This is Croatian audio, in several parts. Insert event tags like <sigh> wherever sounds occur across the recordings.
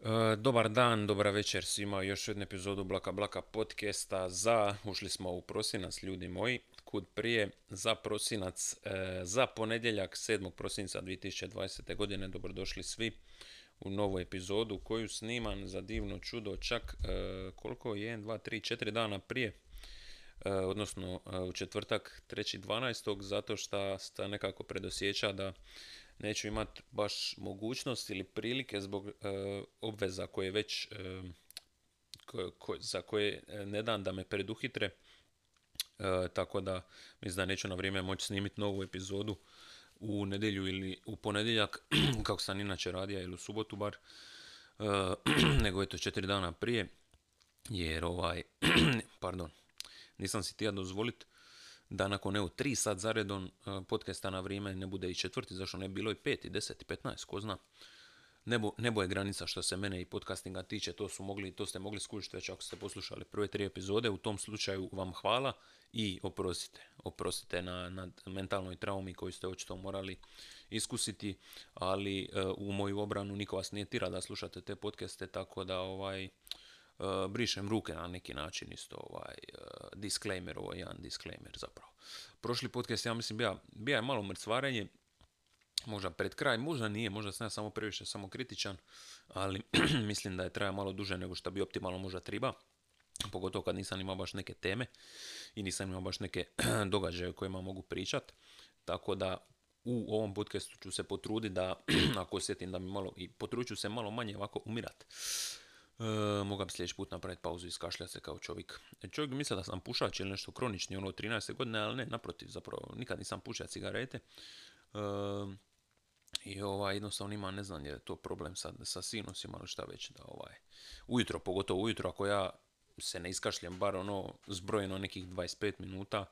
E, dobar dan, dobra večer svima, još jednu epizodu Blaka Blaka podcasta za, ušli smo u prosinac ljudi moji, kud prije za prosinac, e, za ponedjeljak 7. prosinca 2020. godine, dobrodošli svi u novu epizodu koju snimam za divno čudo čak e, koliko je, 1, 2, 3, 4 dana prije, odnosno u četvrtak 3.12. zato što sta nekako predosjeća da neću imati baš mogućnost ili prilike zbog e, obveza koje već e, za koje e, ne dam da me preduhitre. tako da mislim da neću na vrijeme moći snimiti novu epizodu u nedjelju ili u ponedjeljak, <clears throat> kako sam inače radio, ili u subotu bar, <clears throat> nego eto četiri dana prije, jer ovaj, <clears throat> pardon, nisam si tija dozvoliti da nakon evo tri sat zaredom e, podcasta na vrijeme ne bude i četvrti, zašto ne bilo i peti, deset petnaest, ko zna. Nebo, nebo je granica što se mene i podcastinga tiče, to, su mogli, to ste mogli skušati već ako ste poslušali prve tri epizode, u tom slučaju vam hvala i oprostite. Oprostite na, na mentalnoj traumi koju ste očito morali iskusiti, ali e, u moju obranu niko vas nije tira da slušate te podcaste, tako da ovaj, uh, brišem ruke na neki način isto ovaj uh, disclaimer, ovo je jedan disclaimer zapravo. Prošli podcast ja mislim bija, bija je malo mrcvarenje, možda pred kraj, možda nije, možda sam ja samo previše samo kritičan, ali <clears throat> mislim da je traja malo duže nego što bi optimalno možda triba. Pogotovo kad nisam imao baš neke teme i nisam imao baš neke <clears throat> događaje o kojima mogu pričat. Tako da u ovom podcastu ću se potruditi da, <clears throat> ako osjetim da mi malo, i potrudit ću se malo manje ovako umirat. E, mogu bi sljedeći put napraviti pauzu i skašljati se kao čovjek. E, čovjek misle da sam pušač ili nešto kronični, ono 13. godine, ali ne, naprotiv, zapravo nikad nisam pušao cigarete. E, I ovaj, jednostavno ima, ne znam je to problem sa, sa sinusima ili šta već, da ovaj, ujutro, pogotovo ujutro, ako ja se ne iskašljem bar ono zbrojeno nekih 25 minuta,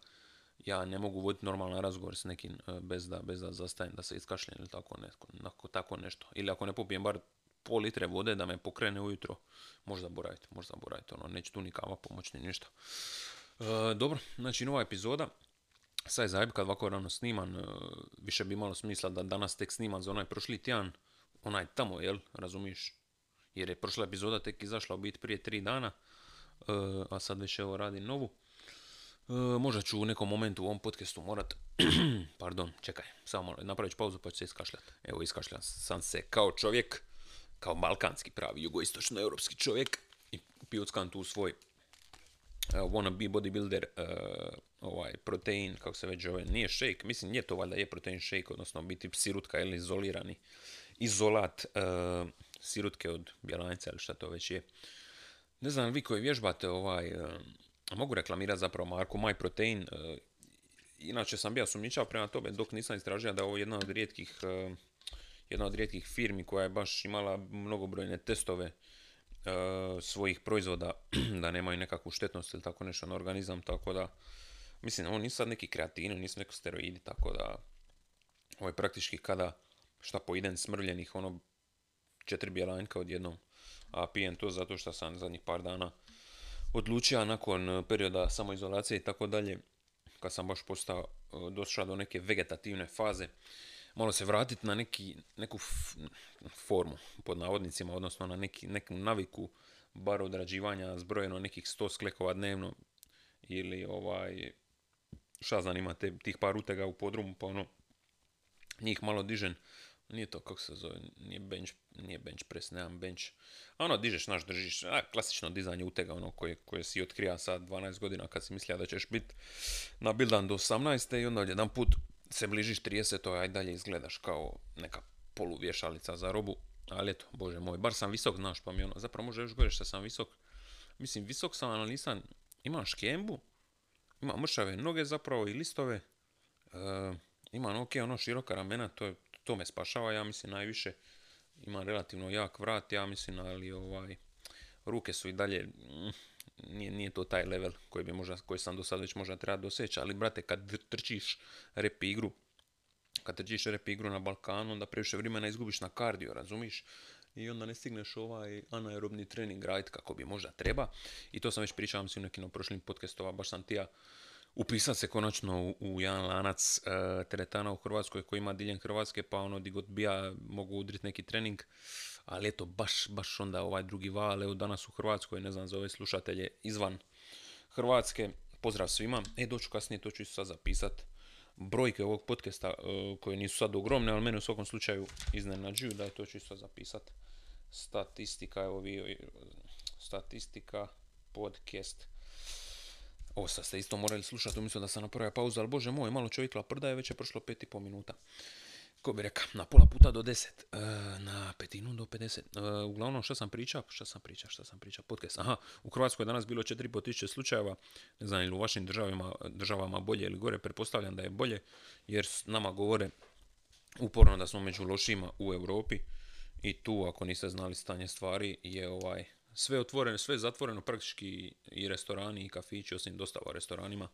ja ne mogu voditi normalan razgovor s nekim e, bez da, bez da zastajem da se iskašljem ili tako, neko, tako nešto. Ili ako ne popijem bar pol litre vode da me pokrene ujutro, možda boravite, možda boravite, ono, neće tu ni kava pomoći ni ništa. E, dobro, znači nova epizoda, sad je zajeb kad ovako rano sniman, e, više bi imalo smisla da danas tek sniman za onaj prošli tjedan, onaj tamo, jel, razumiš? Jer je prošla epizoda tek izašla u biti prije tri dana, e, a sad već evo radi novu. možda ću u nekom momentu u ovom podcastu morat, <clears throat> pardon, čekaj, samo malo, napravit ću pauzu pa ću se iskašljati. Evo iskašljam sam se kao čovjek kao balkanski pravi jugoistočno europski čovjek i pijuckam tu svoj uh, wannabe bodybuilder uh, ovaj protein, kako se već zove, nije shake, mislim nije to valjda je protein shake, odnosno biti sirutka ili izolirani izolat uh, sirutke od bjelanca ili šta to već je. Ne znam, vi koji vježbate ovaj, uh, mogu reklamirati zapravo marku My Protein, inače sam bio sumnjičao prema tome dok nisam istražio da je ovo jedna od rijetkih jedna od rijetkih firmi koja je baš imala mnogobrojne testove e, svojih proizvoda <clears throat> da nemaju nekakvu štetnost ili tako nešto na organizam, tako da mislim, ovo nisu sad neki kreatini, nisu neki steroidi, tako da ovo je praktički kada šta pojedem smrljenih, ono četiri bjelanjka odjednom, a pijem to zato što sam zadnjih par dana odlučio nakon perioda samoizolacije i tako dalje, kad sam baš postao, e, došao do neke vegetativne faze, malo se vratiti na neki, neku formu, pod navodnicima, odnosno na neki, neku naviku bar odrađivanja zbrojeno nekih 100 sklekova dnevno ili ovaj šta znam imate tih par utega u podrumu pa ono njih malo dižen nije to kako se zove, nije bench, nije bench press, nemam bench. A ono, dižeš, naš, držiš, a, klasično dizanje utega, ono, koje, koje si otkrija sa 12 godina kad si mislio da ćeš biti nabildan do 18. i onda jedan put se bližiš 30, aj dalje izgledaš kao neka poluvješalica za robu, ali eto, bože moj, bar sam visok, znaš, pa mi ono, zapravo može još gore što sam visok. Mislim, visok sam, ali nisam, imam škembu, imam mršave noge zapravo i listove, e, imam ok, ono široka ramena, to, to me spašava, ja mislim, najviše. Imam relativno jak vrat, ja mislim, ali ovaj, ruke su i dalje, mm, nije, nije to taj level koji, bi možda, koji sam do sad već možda treba doseći, ali brate, kad trčiš rep igru, kad trčiš rep igru na Balkanu, onda previše vremena izgubiš na kardio, razumiš? I onda ne stigneš ovaj anaerobni trening raditi kako bi možda treba. I to sam već pričao, mislim, u nekim prošlim podcastova, baš sam tija upisati se konačno u, u jedan lanac e, teretana u Hrvatskoj koji ima diljem Hrvatske, pa ono di god bija mogu udriti neki trening. Ali eto, baš, baš onda ovaj drugi val, evo danas u Hrvatskoj, ne znam za ove slušatelje izvan Hrvatske, pozdrav svima. E, doću kasnije, to ću sad zapisat. Brojke ovog podcasta e, koje nisu sad ogromne, ali mene u svakom slučaju iznenađuju, da je to ću isto zapisat. Statistika, evo vi, statistika, podcast. Ovo sad ste isto morali slušati, umjesto da sam napravio pauzu, ali bože moj, malo čovjek laprda je, već je prošlo pet i pol minuta. Ko bi rekao, na pola puta do deset, e, na petinu do 50. E, uglavnom, šta sam pričao? Šta sam pričao? Šta sam pričao? Podcast. Aha, u Hrvatskoj je danas bilo 4,5 tisuće slučajeva. Ne znam ili u vašim državama, državama bolje ili gore. Pretpostavljam da je bolje, jer nama govore uporno da smo među lošima u Europi. I tu, ako niste znali stanje stvari, je ovaj sve otvoreno, sve zatvoreno praktički i restorani i kafići, osim dostava restoranima.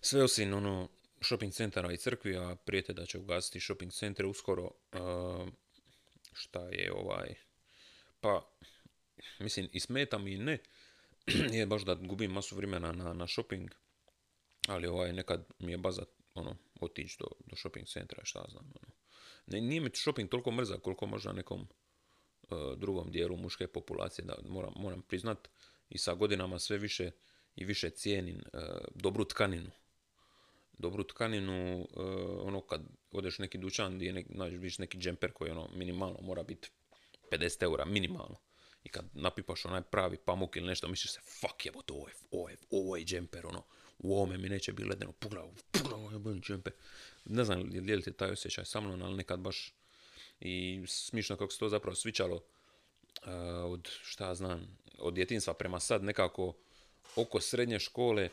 Sve osim ono shopping centara i crkvi, a prijete da će ugasiti shopping centre uskoro. Uh, šta je ovaj... Pa, mislim, i smeta mi ne, <clears throat> je baš da gubim masu vremena na, na shopping, ali ovaj, nekad mi je baza ono, otići do, do shopping centra, šta znam. Ono. Ne, nije mi shopping toliko mrza koliko možda nekom drugom dijelu muške populacije, da moram, moram priznat, i sa godinama sve više i više cijenim uh, dobru tkaninu dobru tkaninu, uh, ono kad odeš neki dućan gdje nek, nađeš neki džemper koji ono minimalno mora biti 50 eura, minimalno. I kad napipaš onaj pravi pamuk ili nešto, misliš se, fuck je, ovo je, ovo je, ovo je džemper, ono, u ovome mi neće biti ledeno, pogledaj, pogledaj, je džemper. Ne znam, dijelite taj osjećaj sa mnom, ali nekad baš i smišno kako se to zapravo svičalo uh, od, šta znam, od djetinstva prema sad nekako oko srednje škole,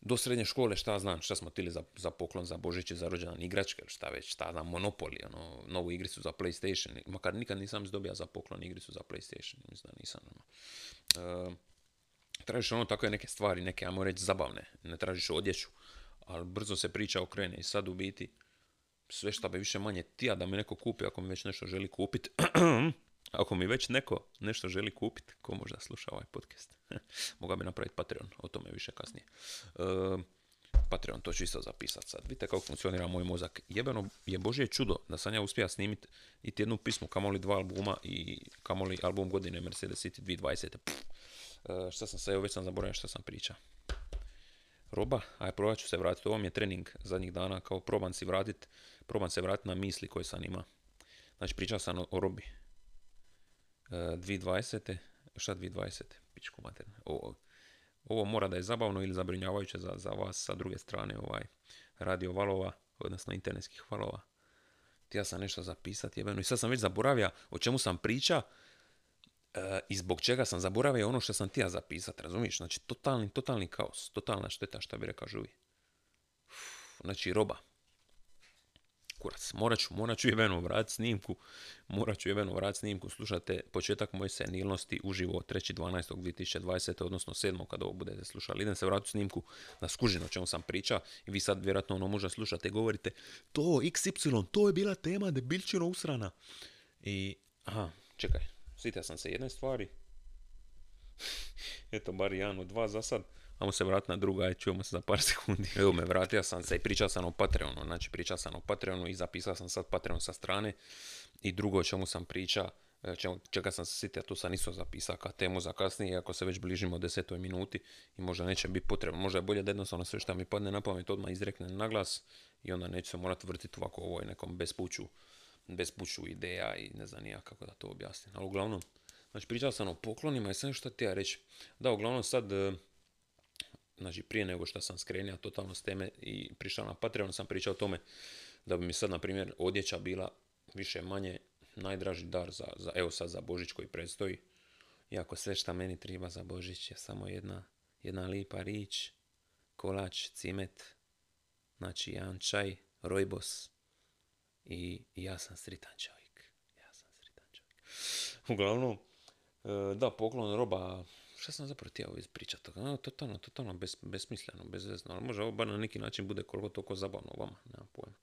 do srednje škole šta znam, šta smo tili za, za poklon, za Božiće, za rođendan, igračke šta već, šta znam, Monopoly, ono, novu igricu za Playstation, makar nikad nisam dobio za poklon igricu za Playstation, mislim da nisam, ono. E, tražiš ono takve neke stvari, neke, ajmo reći, zabavne, ne tražiš odjeću, ali brzo se priča okrene i sad u biti sve šta bi više manje tija da mi neko kupi ako mi već nešto želi kupiti, <clears throat> Ako mi već neko nešto želi kupiti, ko možda sluša ovaj podcast, <laughs> moga bi napraviti Patreon, o tome više kasnije. Uh, Patreon, to ću isto zapisati sad. Vidite kako funkcionira moj mozak. Jebeno je Božje čudo da sam ja uspija snimiti i jednu pismu, kamoli dva albuma i kamoli album godine Mercedes City 2020. Uh, šta sam sad, već sam zaboravio šta sam priča. Roba, aj probat ću se vratiti. Ovo mi je trening zadnjih dana, kao probam si vratit, probam se vratiti na misli koje sam ima. Znači pričao sam o, robi. 2020. Šta 2020? Pičku mater. Ovo, ovo mora da je zabavno ili zabrinjavajuće za, za vas sa druge strane ovaj radio valova, odnosno internetskih valova. Ja sam nešto zapisati jebeno i sad sam već zaboravio o čemu sam priča e, i zbog čega sam zaboravio ono što sam tija zapisati, razumiješ? Znači totalni, totalni kaos, totalna šteta što bi rekao žuvi. Znači roba, kurac. Morat ću, morat ću jebeno vrat snimku, morat ću jebeno vrat snimku, slušate početak moje senilnosti uživo 3.12.2020. odnosno 7. kada ovo budete slušali. Idem se vratiti snimku na skužinu o čemu sam priča i vi sad vjerojatno ono možda slušate i govorite to XY, to je bila tema debilčino usrana. I, aha, čekaj, sjetio sam se jedne stvari. <laughs> Eto, bar jedan od dva za sad. Ajmo se vratiti na druga, aj čujemo se za par <laughs> sekundi. Evo me, vratio sam se i pričao sam o Patreonu. Znači, pričao sam o Patreonu i zapisao sam sad Patreon sa strane. I drugo o čemu sam pričao, e, čega sam se sitio, tu sam isto zapisao kao temu za kasnije, ako se već bližimo desetoj minuti i možda neće biti potrebno. Možda je bolje da jednostavno sve što mi padne na pamet odmah izreknem na glas i onda neću se morati vrtiti ovako ovoj nekom bespuću, bespuću ideja i ne znam nija kako da to objasnim. Ali uglavnom, znači pričao sam o poklonima i sve što ti ja reći. Da, uglavnom sad e, znači prije nego što sam skrenio totalno s teme i prišao na Patreon, sam pričao o tome da bi mi sad, na primjer, odjeća bila više manje najdraži dar za, za, evo sad za Božić koji predstoji. Iako sve šta meni treba za Božić je samo jedna, jedna lipa rič, kolač, cimet, znači jedan čaj, rojbos i, ja sam sritan čovjek. Ja sam sritan čovjek. <laughs> Uglavnom, e, da, poklon roba šta sam zapravo htio ispričati? No, totalno, totalno bez, besmisleno, bezvezno, ali može ovo bar na neki način bude koliko toliko zabavno vama, nema pojma.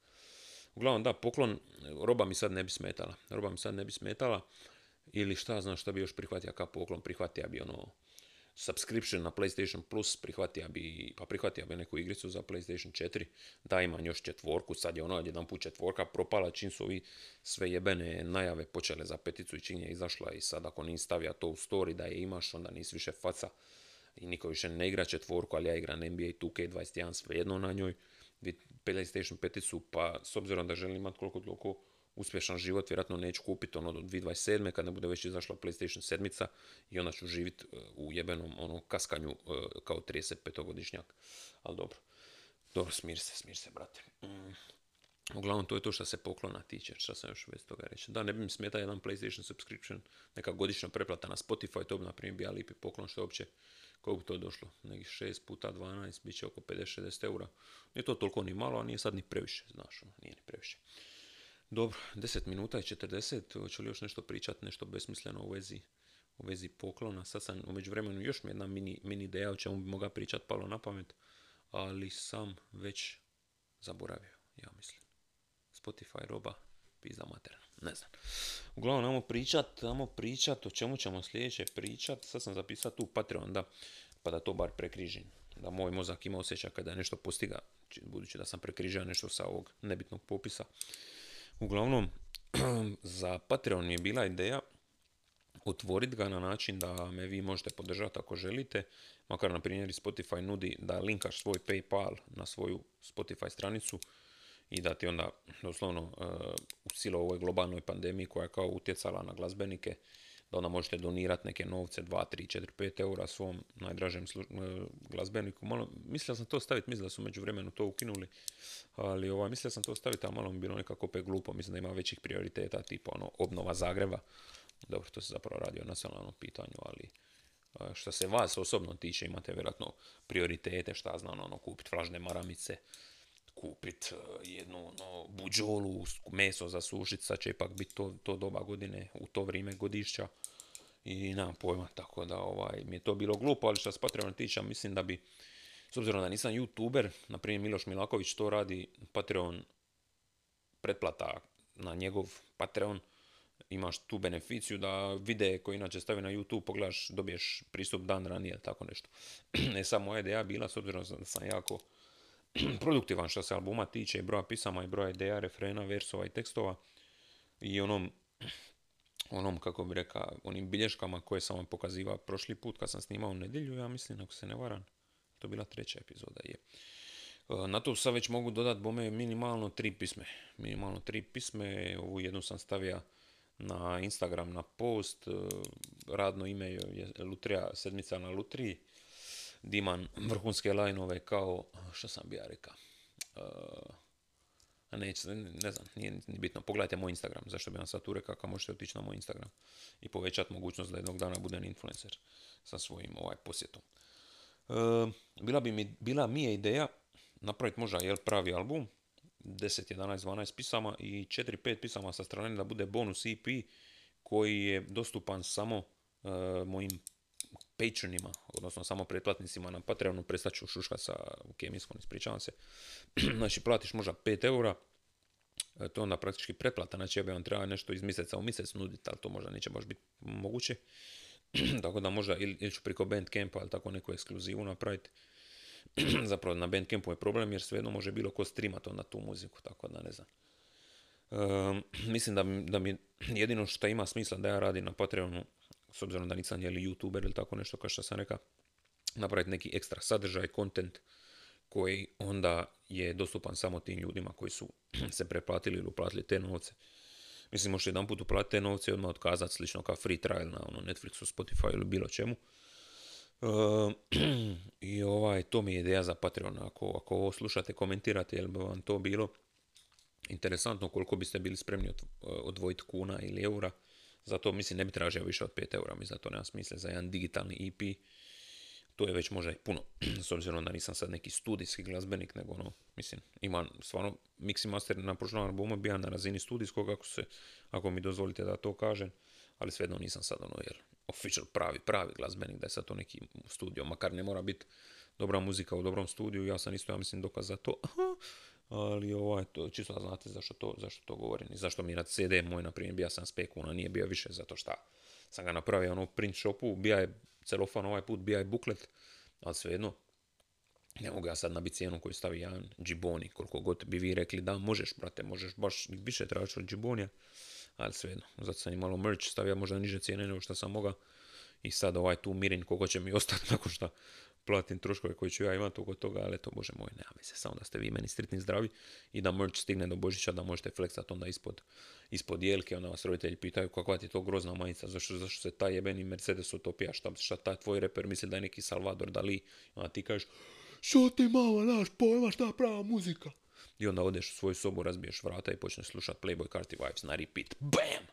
Uglavnom, da, poklon, roba mi sad ne bi smetala. Roba mi sad ne bi smetala. Ili šta znam šta bi još prihvatio kao poklon, prihvatio bi ono subscription na PlayStation Plus, prihvatio bi, pa prihvatio bi neku igricu za PlayStation 4, da imam još četvorku, sad je ono jedan put četvorka propala, čim su ovi sve jebene najave počele za peticu i čim je izašla i sad ako nisi stavio to u story da je imaš, onda nisi više faca i niko više ne igra četvorku, ali ja igram NBA 2K21 svejedno na njoj, PlayStation peticu, pa s obzirom da želim imati koliko toliko uspješan život, vjerojatno neću kupiti ono do 2027. kad bude već izašla PlayStation 7 i onda ću živjeti u jebenom ono kaskanju e, kao 35-godišnjak. Ali dobro. Dobro, smir se, smir se, brate. Mm. Uglavnom, to je to što se poklona tiče, što sam još bez toga reći. Da, ne bi mi smeta jedan PlayStation subscription, neka godišnja preplata na Spotify, to bi na primjer bio lipi poklon, što je uopće, koliko bi to došlo, nekih 6 puta 12, bit će oko 50-60 eura. Nije to toliko ni malo, a nije sad ni previše, znaš, ono, nije ni previše. Dobro, 10 minuta i 40, hoću li još nešto pričati, nešto besmisleno u vezi, u vezi poklona. Sad sam u međuvremenu još mi jedna mini, mini ideja o čemu bi mogao pričati palo na pamet, ali sam već zaboravio, ja mislim. Spotify roba, pizza mater, ne znam. Uglavnom, ajmo pričat, ajmo pričat o čemu ćemo sljedeće pričat. Sad sam zapisao tu Patreon, da, pa da to bar prekrižim. Da moj mozak ima osjećaj kada je nešto postiga, budući da sam prekrižio nešto sa ovog nebitnog popisa. Uglavnom, <clears throat> za Patreon je bila ideja otvoriti ga na način da me vi možete podržati ako želite. Makar na primjer Spotify nudi da linkaš svoj Paypal na svoju Spotify stranicu i da ti onda doslovno uh, u silo ovoj globalnoj pandemiji koja je kao utjecala na glazbenike da onda možete donirati neke novce, 2, 3, 4, 5 eura svom najdražem slu, e, glazbeniku. Malo, mislio sam to staviti, mislim da su među vremenu to ukinuli, ali ovaj, mislio sam to staviti, a malo mi bilo nekako opet glupo, mislim da ima većih prioriteta, tipa ono, obnova Zagreba. Dobro, to se zapravo radi o nacionalnom pitanju, ali e, što se vas osobno tiče, imate vjerojatno prioritete, šta znam, ono, kupiti flažne maramice, kupiti e, jednu ono, buđolu, meso za sušit, sad će ipak biti to, to doba godine, u to vrijeme godišća i nemam pojma, tako da ovaj, mi je to bilo glupo, ali što se Patreon tiče, mislim da bi, s obzirom da nisam youtuber, na primjer Miloš Milaković to radi, Patreon pretplata na njegov Patreon, imaš tu beneficiju da vide koji inače stavi na YouTube, pogledaš, dobiješ pristup dan ranije, tako nešto. <clears throat> ne samo moja ideja bila, s obzirom da sam jako <clears throat> produktivan što se albuma tiče i broja pisama i broja ideja, refrena, versova i tekstova i onom, <clears throat> onom kako bi rekao, onim bilješkama koje sam vam pokazivao prošli put kad sam snimao u nedjelju, ja mislim, ako se ne varam, to bila treća epizoda je. E, na to sad već mogu dodati bome minimalno tri pisme. Minimalno tri pisme, ovu jednu sam stavio na Instagram na post, e, radno ime je Lutrija, sedmica na Lutriji diman vrhunske lajnove kao, što sam bi ja rekao, uh, neće, ne znam, nije ni bitno. Pogledajte moj Instagram, zašto bi vam sad tu rekao, možete otići na moj Instagram i povećati mogućnost da jednog dana budem influencer sa svojim ovaj posjetom. Uh, bila, bi mi, bila mi je ideja napraviti možda jel, pravi album, 10, 11, 12 pisama i 4-5 pisama sa strane da bude bonus EP koji je dostupan samo uh, mojim patronima, odnosno samo pretplatnicima na Patreonu, prestat ću šuška sa kemijskom, ispričavam se. <clears throat> znači, platiš možda 5 eura, e, to je onda praktički pretplata, znači ja bi vam trebao nešto iz mjeseca u mjesec nuditi, ali to možda neće baš biti moguće. <clears throat> tako da možda ili, ili ću preko Bandcampa ili tako neku ekskluzivu napraviti. <clears throat> Zapravo na Bandcampu je problem jer svejedno može bilo ko streamati onda tu muziku, tako da ne znam. Mislim da, da mi jedino što ima smisla da ja radim na Patreonu s obzirom da nisam jeli youtuber ili tako nešto kao što sam rekao, napraviti neki ekstra sadržaj, kontent koji onda je dostupan samo tim ljudima koji su <clears throat> se preplatili ili uplatili te novce. Mislim, možete jedan put uplatiti te novce i odmah otkazati slično kao free trial na ono Netflixu, Spotify ili bilo čemu. <clears throat> I ovaj, to mi je ideja za Patreon. Ako, ako ovo slušate, komentirate, jel bi vam to bilo interesantno koliko biste bili spremni odvojiti kuna ili eura zato mislim ne bi tražio više od 5 eura, mislim da to nema smisla za jedan digitalni EP. To je već možda i puno, <clears throat> s obzirom da nisam sad neki studijski glazbenik, nego ono, mislim, imam stvarno mix i master na prošlom albumu bija na razini studijskog, ako, se, ako mi dozvolite da to kažem, ali svejedno nisam sad ono, jer official pravi, pravi glazbenik, da je sad to neki studio, makar ne mora biti dobra muzika u dobrom studiju, ja sam isto, ja mislim, dokaz za to. <laughs> ali ovaj, to, čisto da znate zašto to, zašto to govorim. I zašto mi na CD moj, na primjer, bija sam 5 kuna, nije bio više zato što sam ga napravio ono u print shopu, bija je celofan, ovaj put bija i buklet, ali svejedno, ne mogu ja sad nabiti cijenu koju stavi jedan džiboni, koliko god bi vi rekli da možeš, brate, možeš baš više tražiti od džibonija, ali svejedno, zato sam i malo merch stavio možda niže cijene nego što sam mogao. I sad ovaj tu mirin koliko će mi <laughs> ostati nakon što platim troškove koje ću ja imati oko toga, ali to bože moj, nema se, samo da ste vi meni stritni zdravi i da merch stigne do Božića, da možete fleksat onda ispod, ispod jelke, onda vas roditelji pitaju kakva ti je to grozna majica, zašto, zašto se taj jebeni Mercedes utopija, šta, šta taj tvoj reper misli da je neki Salvador Dali, onda ti kažeš, što ti mama, naš pojma, šta prava muzika. I onda odeš u svoju sobu, razbiješ vrata i počneš slušat Playboy Carti Vibes na repeat. BAM!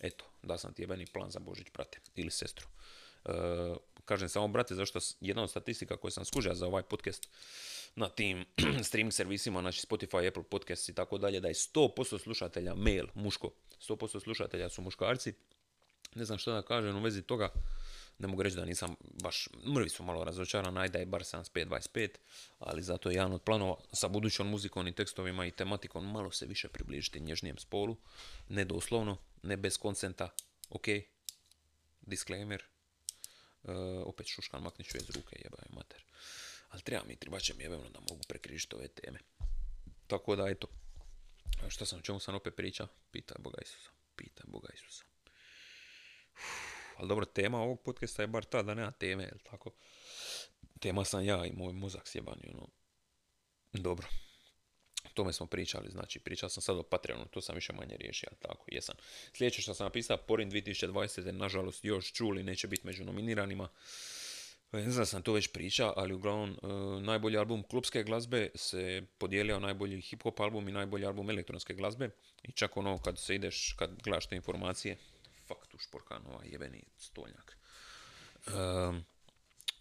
Eto, da sam ti jebeni plan za Božić, brate, ili sestru. E, kažem samo, brate, zašto jedna od statistika koju sam skužio za ovaj podcast na tim <clears throat> streaming servisima, znači Spotify, Apple Podcasts i tako dalje, da je 100% slušatelja mail, muško. 100% slušatelja su muškarci. Ne znam što da kažem u vezi toga ne mogu reći da nisam baš, mrvi su malo razočaran, ajde je bar 75-25, ali zato je jedan od planova sa budućom muzikom i tekstovima i tematikom malo se više približiti nježnijem spolu, ne doslovno, ne bez koncenta, ok, disclaimer, uh, opet šuškan maknit ću iz ruke, jebaj mater. Ali treba mi, mi jebeno da mogu prekrižiti ove teme. Tako da, eto, što sam, čemu sam opet priča? Pitaj Boga Isusa, pitaj Boga Isusa. Ali dobro, tema ovog podcasta je bar ta da nema teme, jel tako? Tema sam ja i moj mozak sjebani, ono. Dobro. O tome smo pričali, znači pričao sam sad o Patreonu, to sam više manje riješio, ali tako, jesam. Sljedeće što sam napisao, Porin 2020. nažalost još čuli, neće biti među nominiranima. E, ne znam sam to već priča, ali uglavnom e, najbolji album klubske glazbe se podijelio najbolji hip hop album i najbolji album elektronske glazbe. I čak ono kad se ideš, kad gledaš te informacije, fakt u šporkan, ovaj jebeni stolnjak. Um,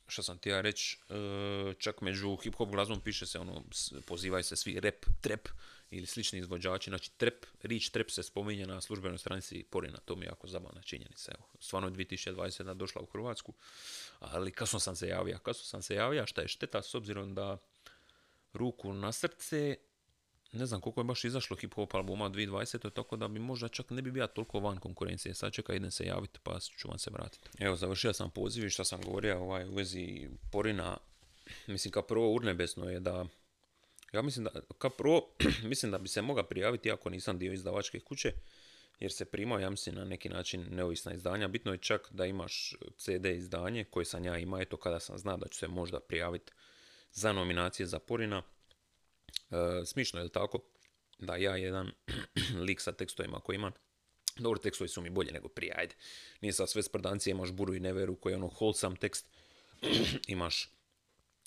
što sam ti ja reći, uh, čak među hip-hop glazbom piše se ono, pozivaju se svi rap, trap ili slični izvođači, znači trap, rič trap se spominje na službenoj stranici Porina, to mi je jako zabavna činjenica, evo, stvarno je 2020. došla u Hrvatsku, ali kasno sam se javio, kasno sam se javio, šta je šteta s obzirom da ruku na srce, ne znam koliko je baš izašlo hip hop albuma 2020. tako da bi možda čak ne bi bio toliko van konkurencije. Sad čeka idem se javiti pa ću vam se vratiti. Evo završio sam poziv i što sam govorio ovaj, u vezi Porina. Mislim kao prvo urnebesno je da ja mislim da, kao prvo, <clears throat> mislim da bi se mogao prijaviti ako nisam dio izdavačke kuće, jer se primao, ja mislim, na neki način neovisna izdanja. Bitno je čak da imaš CD izdanje koje sam ja imao, eto kada sam znao da ću se možda prijaviti za nominacije za Porina E, smišno je tako? Da ja jedan <clears throat> lik sa tekstovima koji imam, dobro, tekstovi su mi bolje nego prije, ajde. Nije sad sve sprdancije, imaš Buru i Neveru koji je ono wholesome tekst, <clears throat> imaš,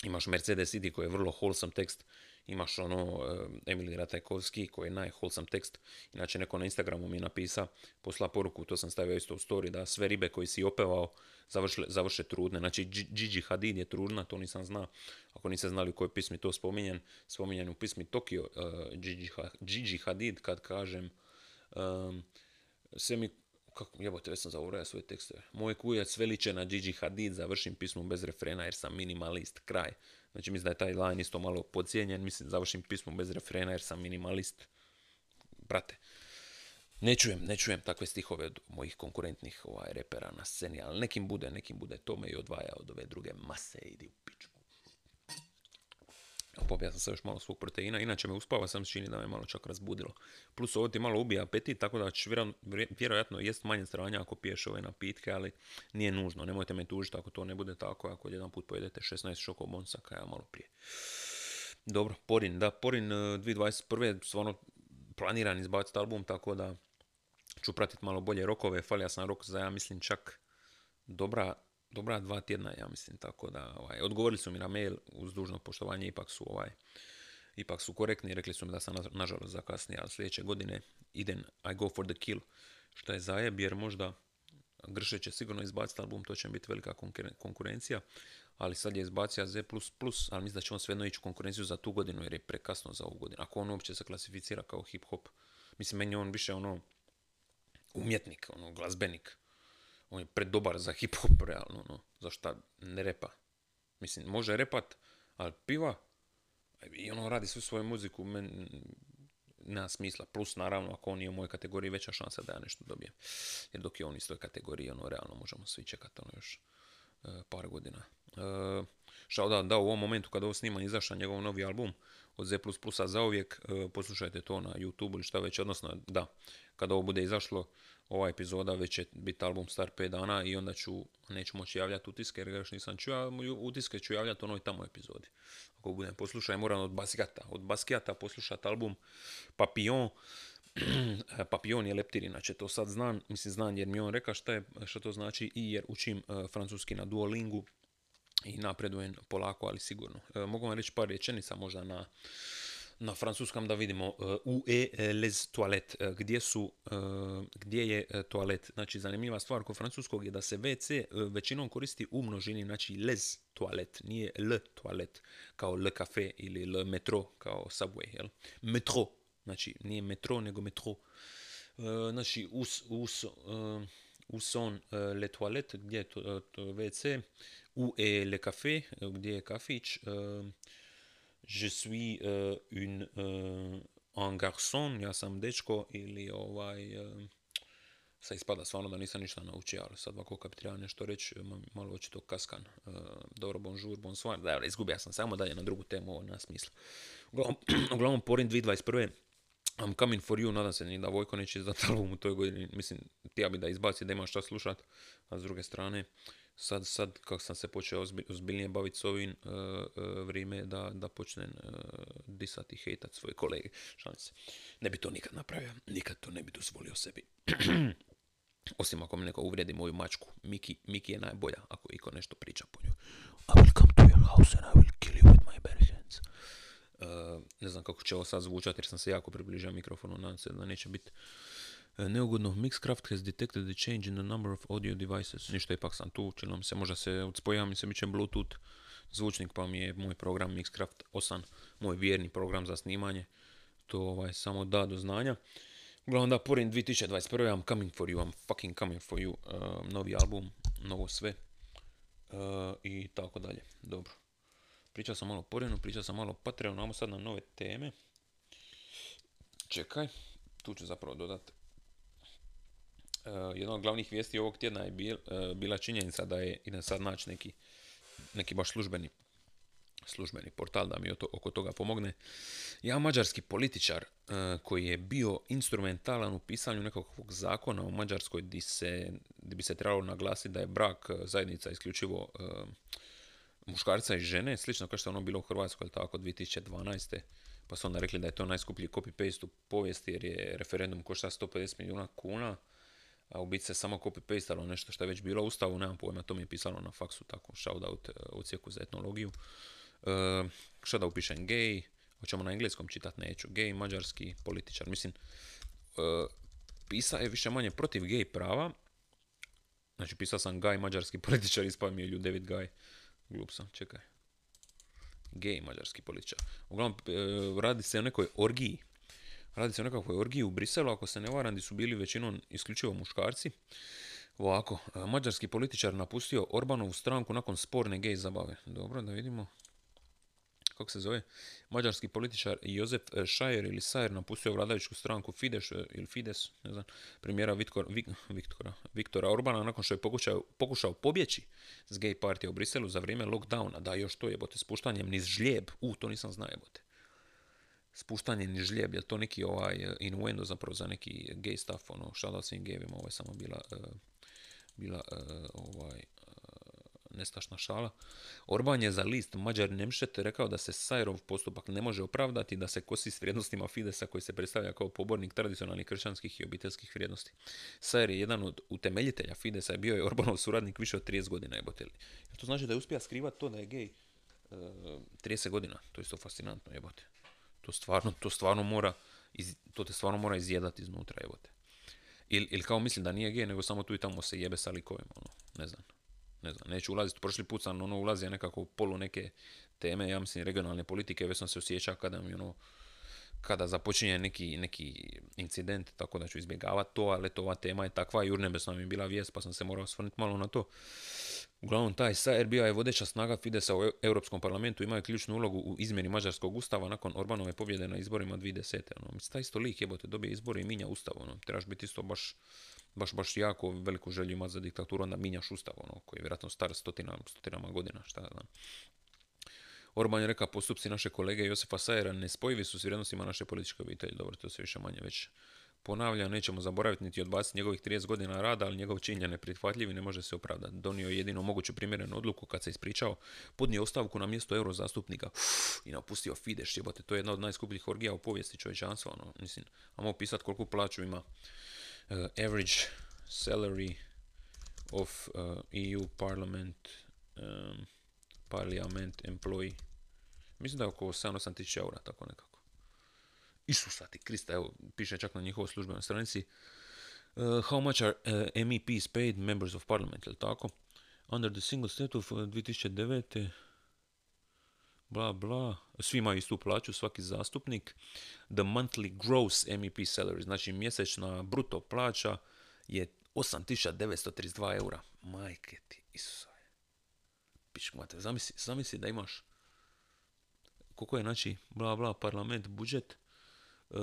imaš Mercedes City koji je vrlo wholesome tekst, imaš ono Emilij Ratajkovski koji je najwholesome tekst, inače neko na Instagramu mi je napisa, posla poruku, to sam stavio isto u story, da sve ribe koji si opevao završile, završe trudne. Znači Gigi Hadid je trudna, to nisam znao. Ako niste znali u kojoj pismi to spominjen, spominjen u pismi Tokio Gigi, Gigi Hadid kad kažem um, sve mi kako, jebote, već sam zaboravio svoje tekstove. Moj kujac veliče na Gigi Hadid, završim pismo bez refrena jer sam minimalist, kraj. Znači mislim da je taj line isto malo podcijenjen, mislim završim pismo bez refrena jer sam minimalist. Brate, ne čujem, ne čujem takve stihove od mojih konkurentnih ovaj, repera na sceni, ali nekim bude, nekim bude to me i odvaja od ove druge mase, idi u pičku. Popija sam se još malo svog proteina, inače me uspava sam čini da me malo čak razbudilo. Plus ovo ti malo ubija apetit, tako da ćeš vjerojatno jest manje stranja ako piješ ove napitke, ali nije nužno. Nemojte me tužiti ako to ne bude tako, ako jedan put pojedete 16 šokov monsaka, ja malo prije. Dobro, Porin, da, Porin 2021. Eh, stvarno planiran izbaciti album, tako da ću pratiti malo bolje rokove, falija sam rok za ja mislim čak dobra, dobra dva tjedna, ja mislim, tako da ovaj, odgovorili su mi na mail uz dužno poštovanje, ipak su ovaj, ipak su korektni, rekli su mi da sam nažalost zakasnije, ali sljedeće godine idem I go for the kill, što je zajeb, jer možda Grše će sigurno izbaciti album, to će biti velika konkurencija, ali sad je izbacio Z++, ali mislim da će on svejedno ići u konkurenciju za tu godinu jer je prekasno za ovu godinu. Ako on uopće se klasificira kao hip-hop, mislim meni on više ono umjetnik, ono, glazbenik. On je predobar za hip-hop, realno, ono, zašto ne repa. Mislim, može repat, ali piva, i ono radi svu svoju muziku, men, nema smisla. Plus, naravno, ako on je u mojoj kategoriji, veća šansa da ja nešto dobijem. Jer dok je on iz toj kategoriji, ono, realno možemo svi čekati, ono, još par godina. Uh, Shoutout da u ovom momentu kada ovo snima izašao njegov novi album od Z++ za uvijek, poslušajte to na YouTube ili šta već, odnosno da, kada ovo bude izašlo, ova epizoda već će biti album star 5 dana i onda ću, neću moći javljati utiske jer ga još nisam čuo, a utiske ću javljati onoj tamo epizodi. Ako budem poslušaj, moram od Basquiata, od Basquiata poslušati album Papillon, <clears throat> Papillon je leptir, inače to sad znam, mislim znam jer mi on rekao šta, je, šta to znači i jer učim uh, francuski na Duolingu i napredujem polako, ali sigurno. Uh, mogu vam reći par rečenica možda na, na francuskom da vidimo uh, où est les toilettes, gdje su, gdje je toalet. Znači zanimljiva stvar kod francuskog je da se WC većinom koristi u množini, znači les toilet, nije le toalet kao le café ili le metro kao subway, jel? Metro, znači nije metro nego metro. Znači us, us, où sont les toilettes, gdje je to, to WC, où est le café, gdje je kafić, je suis uh, un, uh, un garçon, ja sam dečko ili ovaj, uh, sad ispada stvarno da nisam ništa naučio, ali sad ovako kad bi treba nešto reći, malo očito kaskan. Uh, dobro, bonjour, bonsoir, da, izgubio sam samo dalje na drugu temu, ovo na smislu. Uglavnom, <clears throat> uglavnom Porin 2021. I'm coming for you, nadam se ni da Vojko neće izdati album u toj godini, mislim, ti bi da izbaci da ima šta slušat, a s druge strane, sad, sad kako sam se počeo ozbiljnije baviti s ovim, uh, uh, vrijeme da, da počnem uh, disati i hejtat svoje kolege. Šalim se. Ne bi to nikad napravio. Nikad to ne bi dozvolio sebi. <clears throat> Osim ako mi neko uvredi moju mačku. Miki, Miki je najbolja ako iko nešto priča po njoj. I will come to your house and I will kill you with my bare hands. Ne znam kako će ovo sad zvučati jer sam se jako približio mikrofonu. Nadam se da neće biti neugodno. Mixcraft has detected the change in the number of audio devices. Ništa, ipak sam tu, čilo se, možda se odspojava mi se mi će Bluetooth zvučnik, pa mi je moj program Mixcraft 8, moj vjerni program za snimanje. To ovaj, samo da do znanja. Uglavnom da, porin 2021. I'm coming for you, I'm fucking coming for you. Uh, novi album, novo sve. Uh, I tako dalje. Dobro. Pričao sam malo Porinu, pričao sam malo o Patreonu, imamo sad na nove teme. Čekaj, tu ću zapravo dodati jedna od glavnih vijesti ovog tjedna je bil, uh, bila činjenica da je, idem sad naći neki, neki baš službeni službeni portal da mi oko toga pomogne. Ja mađarski političar uh, koji je bio instrumentalan u pisanju nekakvog zakona u Mađarskoj di, se, di bi se trebalo naglasiti da je brak zajednica isključivo muškarca i žene, slično kao što je ono bilo u Hrvatskoj, tako, 2012. Pa su onda rekli da je to najskuplji copy-paste u povijesti jer je referendum košta 150 milijuna kuna a u biti se samo copy-pastalo nešto što je već bilo u ustavu, nemam pojma, to mi je pisalo na faksu, tako, shoutout u cijeku za etnologiju. Šta da upišem, gay, hoćemo na engleskom čitat, neću, gay, mađarski političar, mislim, uh, pisa je više manje protiv gay prava, znači pisao sam gay, mađarski <laughs> političar, ispao mi je David Gaj, glup sam, čekaj, gay, mađarski političar. Uglavnom, uh, radi se o nekoj orgiji, Radi se o nekakvoj orgiji u Briselu, ako se ne varam, di su bili većinom isključivo muškarci. Ovako, mađarski političar napustio Orbanovu stranku nakon sporne gej zabave. Dobro, da vidimo. Kako se zove? Mađarski političar Jozef Šajer ili Sajer napustio vladajuću stranku Fidesz ili Fides, ne znam, premijera Viktora, Viktora, Viktora Orbana nakon što je pokušao, pokušao pobjeći s gej partije u Briselu za vrijeme lockdowna. Da, još to jebote, spuštanjem niz žlijeb. U, to nisam znao jebote spuštanje ni žlijeb, je to neki ovaj innuendo zapravo za neki gay stuff, ono, shoutout svim gayvima, ovo je samo bila, uh, bila uh, ovaj, uh, nestašna šala. Orban je za list Mađar Nemšet rekao da se Sajrov postupak ne može opravdati da se kosi s vrijednostima Fidesa koji se predstavlja kao pobornik tradicionalnih kršćanskih i obiteljskih vrijednosti. Sajer je jedan od utemeljitelja Fidesa i bio je Orbanov suradnik više od 30 godina jebote. To znači da je uspio skrivati to da je gej uh, 30 godina. To je isto fascinantno jebote. To stvarno, to stvarno mora, iz, to te stvarno mora izjedati iznutra, evo te. Ili il kao mislim da nije gej, nego samo tu i tamo se jebe sa likovima, ono, ne znam. Ne znam, neću ulaziti, prošli put sam ono ulazio nekako polu neke teme, ja mislim regionalne politike, već sam se osjećao kada mi ono, kada započinje neki, neki incident, tako da ću izbjegavati to, ali to ova tema je takva i urnebesna mi je bila vijest, pa sam se morao osvrnuti malo na to. Uglavnom, taj bio je vodeća snaga Fidesa u Europskom parlamentu, imao je ključnu ulogu u izmjeni mađarskog ustava nakon Orbanove pobjede na izborima 2010. Ono, mislim, taj isto lik jebote dobije izbore i minja ustav, ono, trebaš biti isto baš, baš, baš jako veliku želju ima za diktaturu, onda minjaš ustav, ono, koji je vjerojatno star stotina, stotinama godina, šta znam. Orban je rekao, postupci naše kolege Josefa Sajera nespojivi su s vrijednostima naše političke obitelji. Dobro, to se više manje već ponavlja, nećemo zaboraviti niti odbaciti njegovih 30 godina rada, ali njegov čin je neprihvatljiv i ne može se opravdati. Donio je jedino moguću primjerenu odluku kad se ispričao, podnio ostavku na mjesto eurozastupnika i napustio Fidesz, jebote, to je jedna od najskupljih orgija u povijesti čovječanstva, ono, mislim, a pisati koliko plaću ima uh, average salary of EU parliament um, parliament employee mislim da je oko 7-8 tisuća eura, tako nekako. Isusa ti Krista, evo, piše čak na njihovoj službenoj stranici. Uh, how much are uh, MEPs paid members of parliament, ili tako? Under the single state of 2009. Uh, bla bla, svi imaju istu plaću, svaki zastupnik. The monthly gross MEP salary, znači mjesečna bruto plaća je 8932 eura. Majke ti, Isusa. Pičku zamisli, zamisli da imaš koliko je znači bla bla parlament budžet e,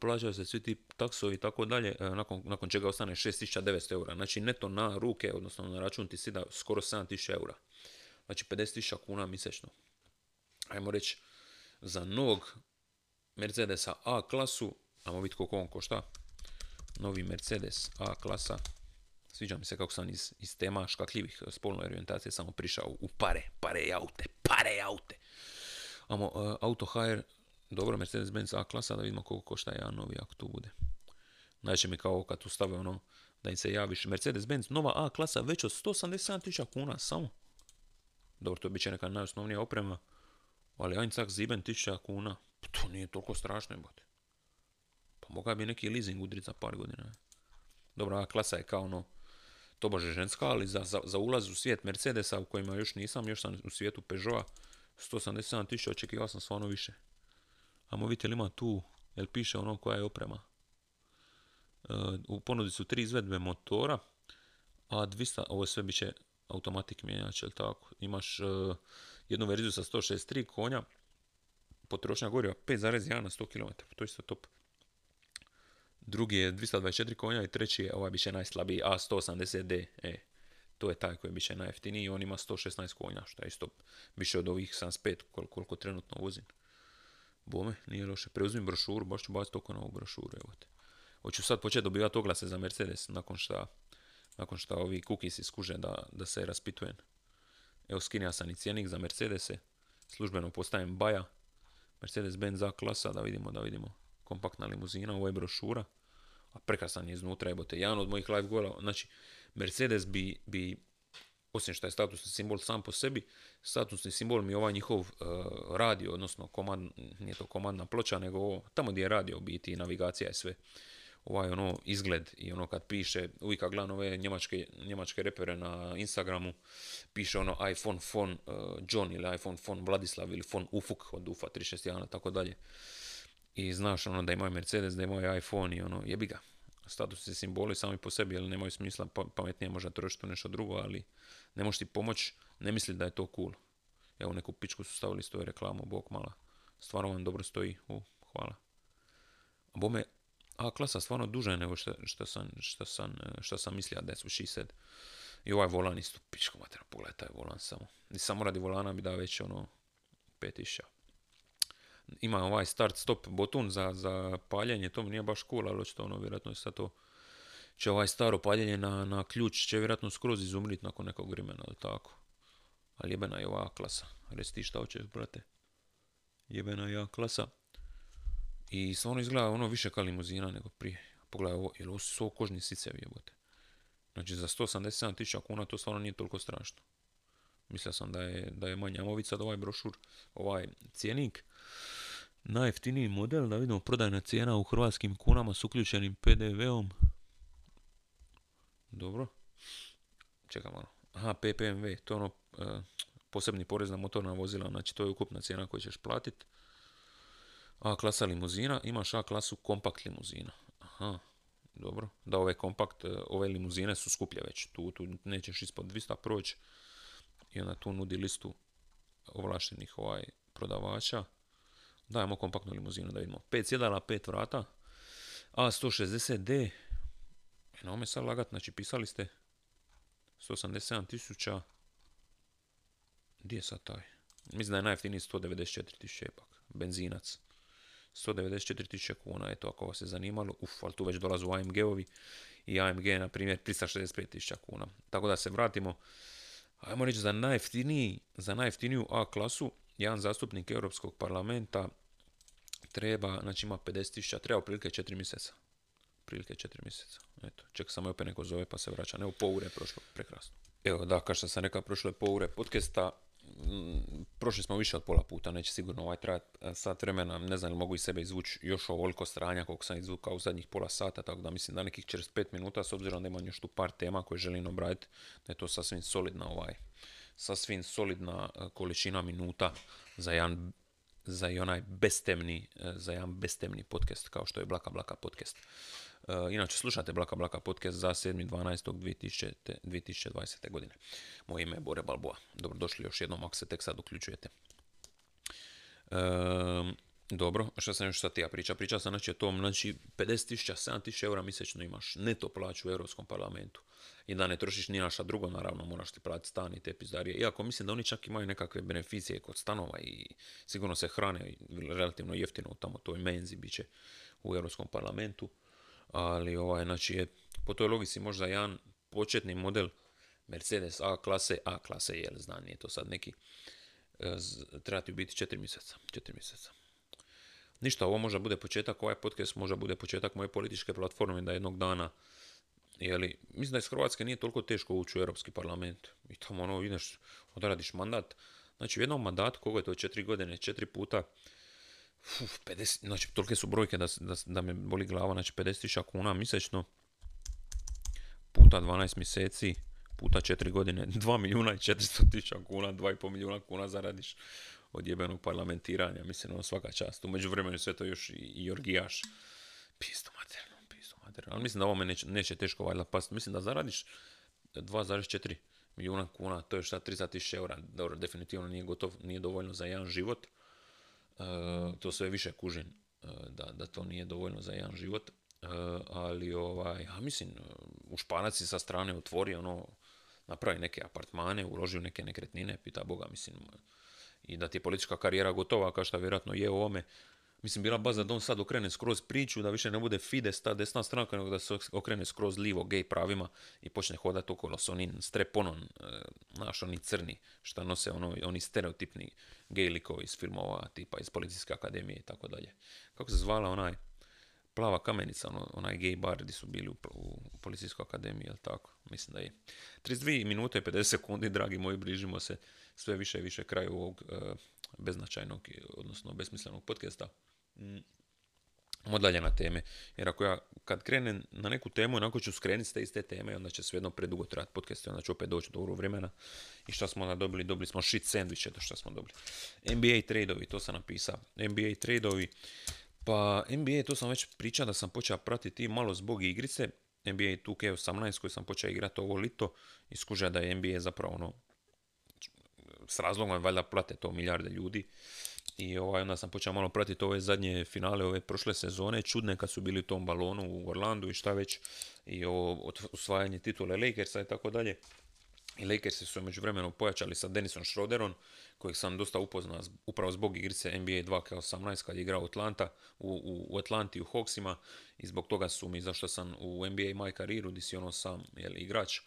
plaćaju se svi ti taksovi i tako dalje, e, nakon, nakon čega ostane 6900 eura. Znači neto na ruke, odnosno na račun ti da skoro 7000 eura. Znači 50.000 kuna mjesečno. Ajmo reći, za novog Mercedesa A klasu, ajmo vidjeti koliko on košta. Novi Mercedes A klasa. Sviđa mi se kako sam iz, iz tema škakljivih spolnoj orijentacije samo prišao u pare, pare i aute, pare i aute. Amo uh, auto hire, dobro, Mercedes-Benz A klasa, da vidimo koliko košta jedan novi ako tu bude. Znači mi kao kad tu stave ono, da im se javiš Mercedes-Benz nova A klasa već od 187.000 kuna samo. Dobro, to bit će neka najosnovnija oprema, ali ajn cak ziben 1000 kuna, pa to nije toliko strašno, bote. Pa mogao bi neki leasing udrit za par godina. Dobro, A klasa je kao ono, tobože ženska, ali za, za, za ulaz u svijet Mercedesa u kojima još nisam, još sam u svijetu Peugeota, 187 tisuća, očekivao sam stvarno više. Vidite li ima tu, jel piše ono koja je oprema. E, u ponudi su tri izvedbe motora, a 200, ovo sve bit će automatik mijenjač, jel tako. Imaš e, jednu verziju sa 163 konja, potrošnja goriva 5,1 na 100 km, to je isto top. Drugi je 224 konja i treći je, ovaj bit će najslabiji, A180D. E, to je taj koji bit će najjeftiniji, on ima 116 konja, što je isto više od ovih 75 koliko, koliko trenutno vozim. Bome, nije loše. Preuzmim brošuru, baš ću baciti toliko na ovu brošuru, evo te. Hoću sad početi dobivati oglase za Mercedes nakon šta, nakon šta ovi cookies skuže da, da se raspitujem. Evo skinja sam i cijenik za Mercedese, službeno postajem baja, Mercedes-Benz A klasa, da vidimo, da vidimo. Kompaktna limuzina, ovo je brošura, a prekrasan je iznutra, evo te. Jedan od mojih live gola, znači, Mercedes bi, bi osim što je statusni simbol sam po sebi, statusni simbol mi je ovaj njihov uh, radio, odnosno komad, nije to komadna ploča, nego tamo gdje je radio biti navigacija i sve. Ovaj ono izgled i ono kad piše, uvijek kad gledam ove njemačke, njemačke repere na Instagramu, piše ono iPhone phone uh, John ili iPhone phone Vladislav ili phone Ufuk od Ufa 361 tako dalje. I znaš ono da imaju Mercedes, da imaju iPhone i ono jebi ga, statusni simboli sami po sebi, jer nemaju smisla, pa, pametnije možda trošiti nešto drugo, ali ne možeš ti pomoći, ne misli da je to cool. Evo neku pičku su stavili stoji reklamu, bok mala. Stvarno vam dobro stoji, u, hvala. A bome, a klasa stvarno duža je nego što, sam, što, sam, što sam mislio da su she. I ovaj volan isto, pičko materno, pogledaj taj volan samo. I samo radi volana bi dao već ono 5000 ima ovaj start stop button za, za paljenje, to mi nije baš cool, ali očito ono, vjerojatno je sad to će ovaj staro paljenje na, na ključ će vjerojatno skroz izumrit nakon nekog vremena, tako. Ali jebena je ova klasa. Reci ti šta hoćeš, brate. Jebena je klasa. I stvarno izgleda ono više kao limuzina nego prije. Pogledaj ovo, jer ovo su kožni sicevi jebote. Znači za 187.000 kuna to stvarno nije toliko strašno. Mislio sam da je, da je manja. Ajmo sad ovaj brošur, ovaj cijenik. Najjeftiniji model, da vidimo prodajna cijena u hrvatskim kunama s uključenim PDV-om. Dobro. Čekamo. Aha, PPMV, to je ono e, posebni porez na motorna vozila, znači to je ukupna cijena koju ćeš platiti. A klasa limuzina, imaš A klasu kompakt limuzina. Aha, dobro. Da ove kompakt, e, ove limuzine su skuplje već, tu, tu nećeš ispod 200 proći i onda tu nudi listu ovlaštenih ovaj prodavača. Dajemo kompaktnu limuzinu da vidimo. 5 sjedala, 5 vrata. A160D. Na ovome sad lagat, znači pisali ste 187 tisuća. Gdje je sad taj? Mislim da je najjeftiniji 194 tisuće ipak. Benzinac. 194 tisuće kuna, eto ako vas je zanimalo. Uf, ali tu već dolazu AMG-ovi i AMG na primjer 365 tisuća kuna. Tako da se vratimo. Ajmo reći za najjeftiniji, za najjeftiniju A klasu, jedan zastupnik Europskog parlamenta treba, znači ima 50 tisuća, treba otprilike 4 mjeseca. Prilike 4 mjeseca. Eto, ček samo opet neko zove pa se vraća. U pol ure prošlo, prekrasno. Evo da, kao što sam rekao, prošlo je pol ure podcasta. Mm, prošli smo više od pola puta, neće sigurno ovaj trajati e, sat vremena, ne znam li mogu iz sebe izvući još ovoliko stranja koliko sam izvukao u zadnjih pola sata, tako da mislim da nekih 45 minuta, s obzirom da imam još tu par tema koje želim obraditi, da je to sasvim solidna ovaj, sasvim solidna e, količina minuta za jedan za i onaj bestemni, e, za jedan bestemni podcast kao što je Blaka Blaka podcast. Uh, inače, slušate Blaka Blaka podcast za 7.12.2020. godine. Moje ime je Bore Balboa. Dobrodošli još jednom ako se tek sad uključujete. Uh, dobro, što sam još sad ja priča? Priča sam znači o tom, znači 50.000, 7.000 eura mjesečno imaš neto plaću u Europskom parlamentu i da ne trošiš ni naša drugo, naravno moraš ti platiti stan i te pizdarije. Iako mislim da oni čak imaju nekakve beneficije kod stanova i sigurno se hrane relativno jeftino u tamo toj menzi bit će u Europskom parlamentu ali ovaj, znači je po toj logici možda jedan početni model Mercedes A klase, A klase, jel znam, nije to sad neki, e, treba ti biti četiri mjeseca, četiri mjeseca. Ništa, ovo možda bude početak, ovaj podcast možda bude početak moje političke platforme da jednog dana, jeli, mislim da iz Hrvatske nije toliko teško ući u Europski parlament. I tamo ono ideš, odradiš mandat, znači u jednom mandatu, koliko je to, četiri godine, četiri puta, Uf, 50, znači tolike su brojke da, da, da me boli glava, znači 50.000 kuna mjesečno puta 12 mjeseci puta 4 godine <laughs> 2 milijuna i 400 tisuća kuna, 2,5 milijuna kuna zaradiš od jebenog parlamentiranja, mislim ono svaka čast. U međuvremenu sve to još i, i orgijaš. Pisto materno, pisto materno. Ali mislim da ovo me neće, neće teško valjda past. Mislim da zaradiš 2,4 milijuna kuna, to je šta 300 tisuća eura. Dobro, definitivno nije gotov, nije dovoljno za jedan život E, to sve više kužim e, da, da to nije dovoljno za jedan život. E, ali ovaj, ja mislim, u Španac sa strane otvori ono, napravi neke apartmane, uloži u neke nekretnine, pita Boga, mislim, i da ti je politička karijera gotova, kao što vjerojatno je u ovome, Mislim, bila baza da on sad okrene skroz priču, da više ne bude Fides, ta desna stranka, nego da se okrene skroz livo gej pravima i počne hodati okolo s onim streponom, e, znaš, oni crni, šta nose ono, oni stereotipni gej likovi iz filmova, tipa iz Policijske akademije i tako dalje. Kako se zvala onaj plava kamenica, ono, onaj gay bar gdje su bili u, u Policijskoj akademiji, jel tako? Mislim da je. 32 minute i 50 sekundi, dragi moji, bližimo se sve više i više kraju ovog uh, beznačajnog, odnosno besmislenog podcasta. Mm, dalje na teme. Jer ako ja kad krenem na neku temu, onako ću skrenuti s te iste teme, onda će svejedno predugo trajati podcast, onda ću opet doći do uro vremena. I šta smo onda dobili? Dobili smo shit sandviče, to što smo dobili. NBA tradeovi, to sam napisao. NBA tradeovi, pa NBA, to sam već pričao da sam počeo pratiti malo zbog igrice. NBA 2K18 koji sam počeo igrati ovo lito i da je NBA zapravo ono s razlogom valjda plate to milijarde ljudi. I ovaj, onda sam počeo malo pratiti ove zadnje finale ove prošle sezone, čudne kad su bili u tom balonu u Orlandu i šta već, i ovo osvajanje titule Lakersa i tako dalje. I Lakersi su među vremenom pojačali sa Denisom Schroederom, kojeg sam dosta upoznao upravo zbog igrice NBA 2K18 kad je igrao Atlanta, u, u, Atlanti u Hawksima. I zbog toga su mi, zašto sam u NBA My karijeru, gdje si ono sam jel, igrač,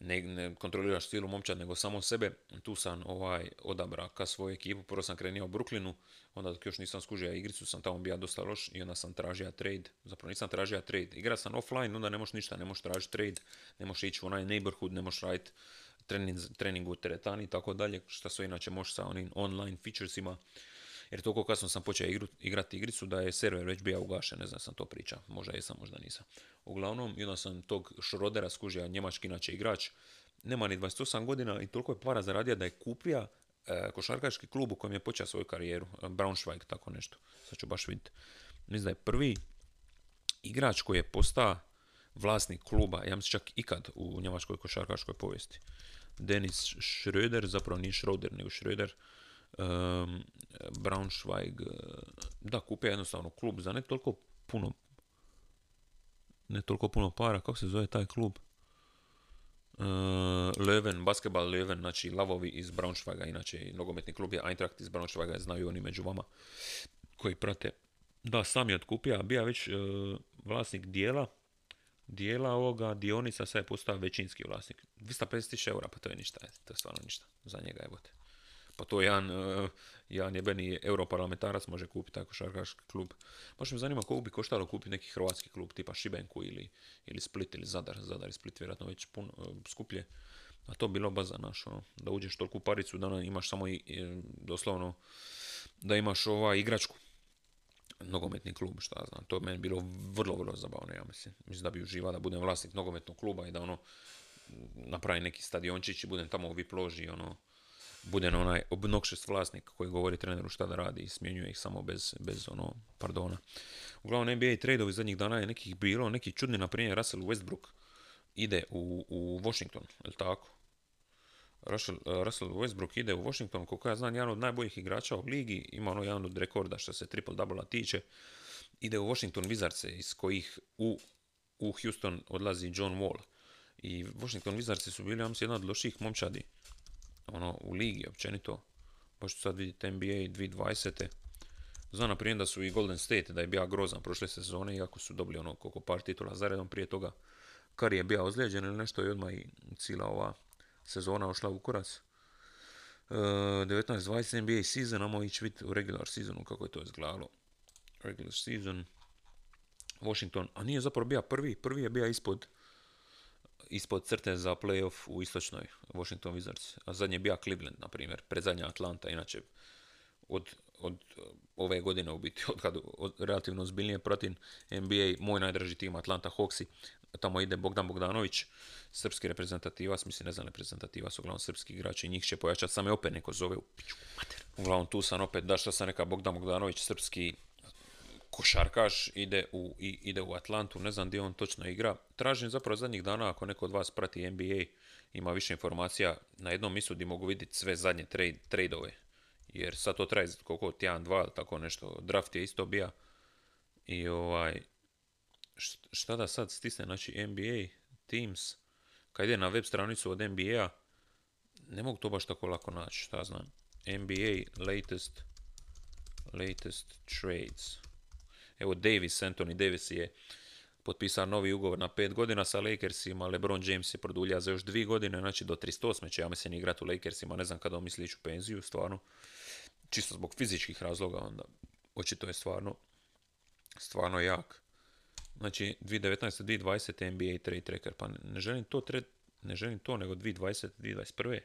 ne, ne kontroliraš cijelu momčad, nego samo sebe. Tu sam ovaj, odabra ka svoju ekipu. Prvo sam krenio u Brooklynu, onda dok još nisam skužio igricu, sam tamo bio dosta loš i onda sam tražio trade. Zapravo nisam tražio trade. Igra sam offline, onda ne možeš ništa, ne možeš tražiti trade, ne možeš ići u onaj neighborhood, ne možeš raditi trening, trening u teretani i tako dalje, što sve inače možeš sa onim online featuresima jer toliko kasno sam počeo igru, igrati igricu da je server već bio ugašen, ne znam sam to priča, možda jesam, možda nisam. Uglavnom, i onda sam tog Šrodera skužio, njemački inače igrač, nema ni 28 godina i toliko je para zaradio da je kupio e, košarkaški klub u kojem je počeo svoju karijeru, e, Braunschweig, tako nešto, sad ću baš vidjeti. Mislim da je prvi igrač koji je postao vlasnik kluba, ja mislim čak ikad u njemačkoj košarkaškoj povijesti. Denis Schröder, zapravo nije Schröder, nego Schröder, um, Braunschweig, da, kupio jednostavno klub za ne toliko puno ne toliko puno para, kako se zove taj klub? Uh, Leuven, basketball Leuven, znači lavovi iz Braunschweiga, inače nogometni klub je Eintracht iz Braunschweiga, znaju oni među vama koji prate. Da, sam je otkupio, bija već uh, vlasnik dijela, dijela ovoga dionica, sad je postao većinski vlasnik. 250.000 eura, pa to je ništa, to je stvarno ništa za njega, evo te. Pa to jedan, uh, jedan jebeni europarlamentarac može kupiti tako šarkaški klub. Baš me zanima koliko bi koštalo kupiti neki hrvatski klub tipa Šibenku ili, ili Split ili Zadar. Zadar i Split vjerojatno već puno uh, skuplje. A to bilo baza naš, ono, da uđeš toliku paricu da imaš samo i, doslovno da imaš ova igračku nogometni klub, šta znam. To je meni bilo vrlo, vrlo zabavno, ja mislim. Mislim da bi uživao da budem vlasnik nogometnog kluba i da ono napravi neki stadiončić i budem tamo u VIP loži, ono, bude onaj obnoxious vlasnik koji govori treneru šta da radi i smjenjuje ih samo bez, bez ono, pardona. Uglavnom NBA tradeovi zadnjih dana je nekih bilo, neki čudni, na primjer Russell Westbrook ide u, u Washington, je tako? Russell, uh, Russell Westbrook ide u Washington, koliko ja znam, jedan od najboljih igrača u ligi, ima ono jedan od rekorda što se triple double tiče, ide u Washington Wizards iz kojih u, u Houston odlazi John Wall. I Washington Wizards su bili, ja mislim, jedna od loših momčadi ono, u ligi općenito. Baš sad vidjeti NBA 2020. Znam na primjer da su i Golden State, da je bio grozan prošle sezone, iako su dobili ono koliko par titula zaredom prije toga. Kar je bio ozlijeđen ili nešto i odmah i cijela ova sezona ošla u kurac. Uh, 19-20 NBA season, amo ići vidjeti u regular seasonu kako je to izgledalo. Regular season. Washington, a nije zapravo bio prvi, prvi je bio ispod ispod crte za playoff u istočnoj Washington Wizards. A zadnji je bio Cleveland, na primjer. Predzadnja Atlanta, inače od, od ove godine u biti, od kad relativno ozbiljnije pratim NBA, moj najdraži tim Atlanta Hawksi, tamo ide Bogdan Bogdanović, srpski reprezentativac, mislim ne znam reprezentativac, uglavnom srpski igrači, njih će pojačati, same opet neko zove u piću Uglavnom tu sam opet, da što sam neka Bogdan Bogdanović, srpski košarkaš ide u, ide u Atlantu, ne znam gdje on točno igra. Tražim zapravo zadnjih dana ako neko od vas prati NBA, ima više informacija na jednom misu gdje mogu vidjeti sve zadnje trade, tradeove. Jer sad to traje koliko, tjedan, dva, tako nešto. Draft je isto bija. I ovaj, šta da sad stisne, znači NBA, Teams, kad ide na web stranicu od NBA, ne mogu to baš tako lako naći, šta znam. NBA latest, latest trades. Evo Davis, Anthony Davis je potpisao novi ugovor na pet godina sa Lakersima, LeBron James je produlja za još dvije godine, znači do 308. će ja mislim igrati u Lakersima, ne znam kada on misli ići u penziju, stvarno, čisto zbog fizičkih razloga, onda očito je stvarno, stvarno jak. Znači 2019. 2020. NBA trade tracker, pa ne želim to, ne želim to, nego 2020. 2021.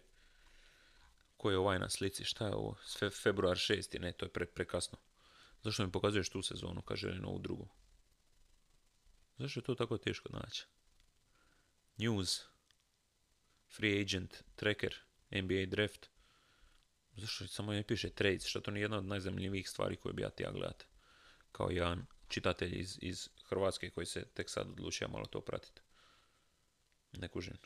Koji je ovaj na slici, šta je ovo, februar 6. ne, to je pre, prekasno. Zašto mi pokazuješ tu sezonu, kaže želim ovu drugu? Zašto je to tako teško naći? News, Free Agent, Tracker, NBA Draft. Zašto samo ne piše Trades? Što to nije jedna od najzanimljivijih stvari koje bi ja tija gledat. Kao jedan čitatelj iz, iz Hrvatske koji se tek sad odlučio malo to pratiti. Ne kužim.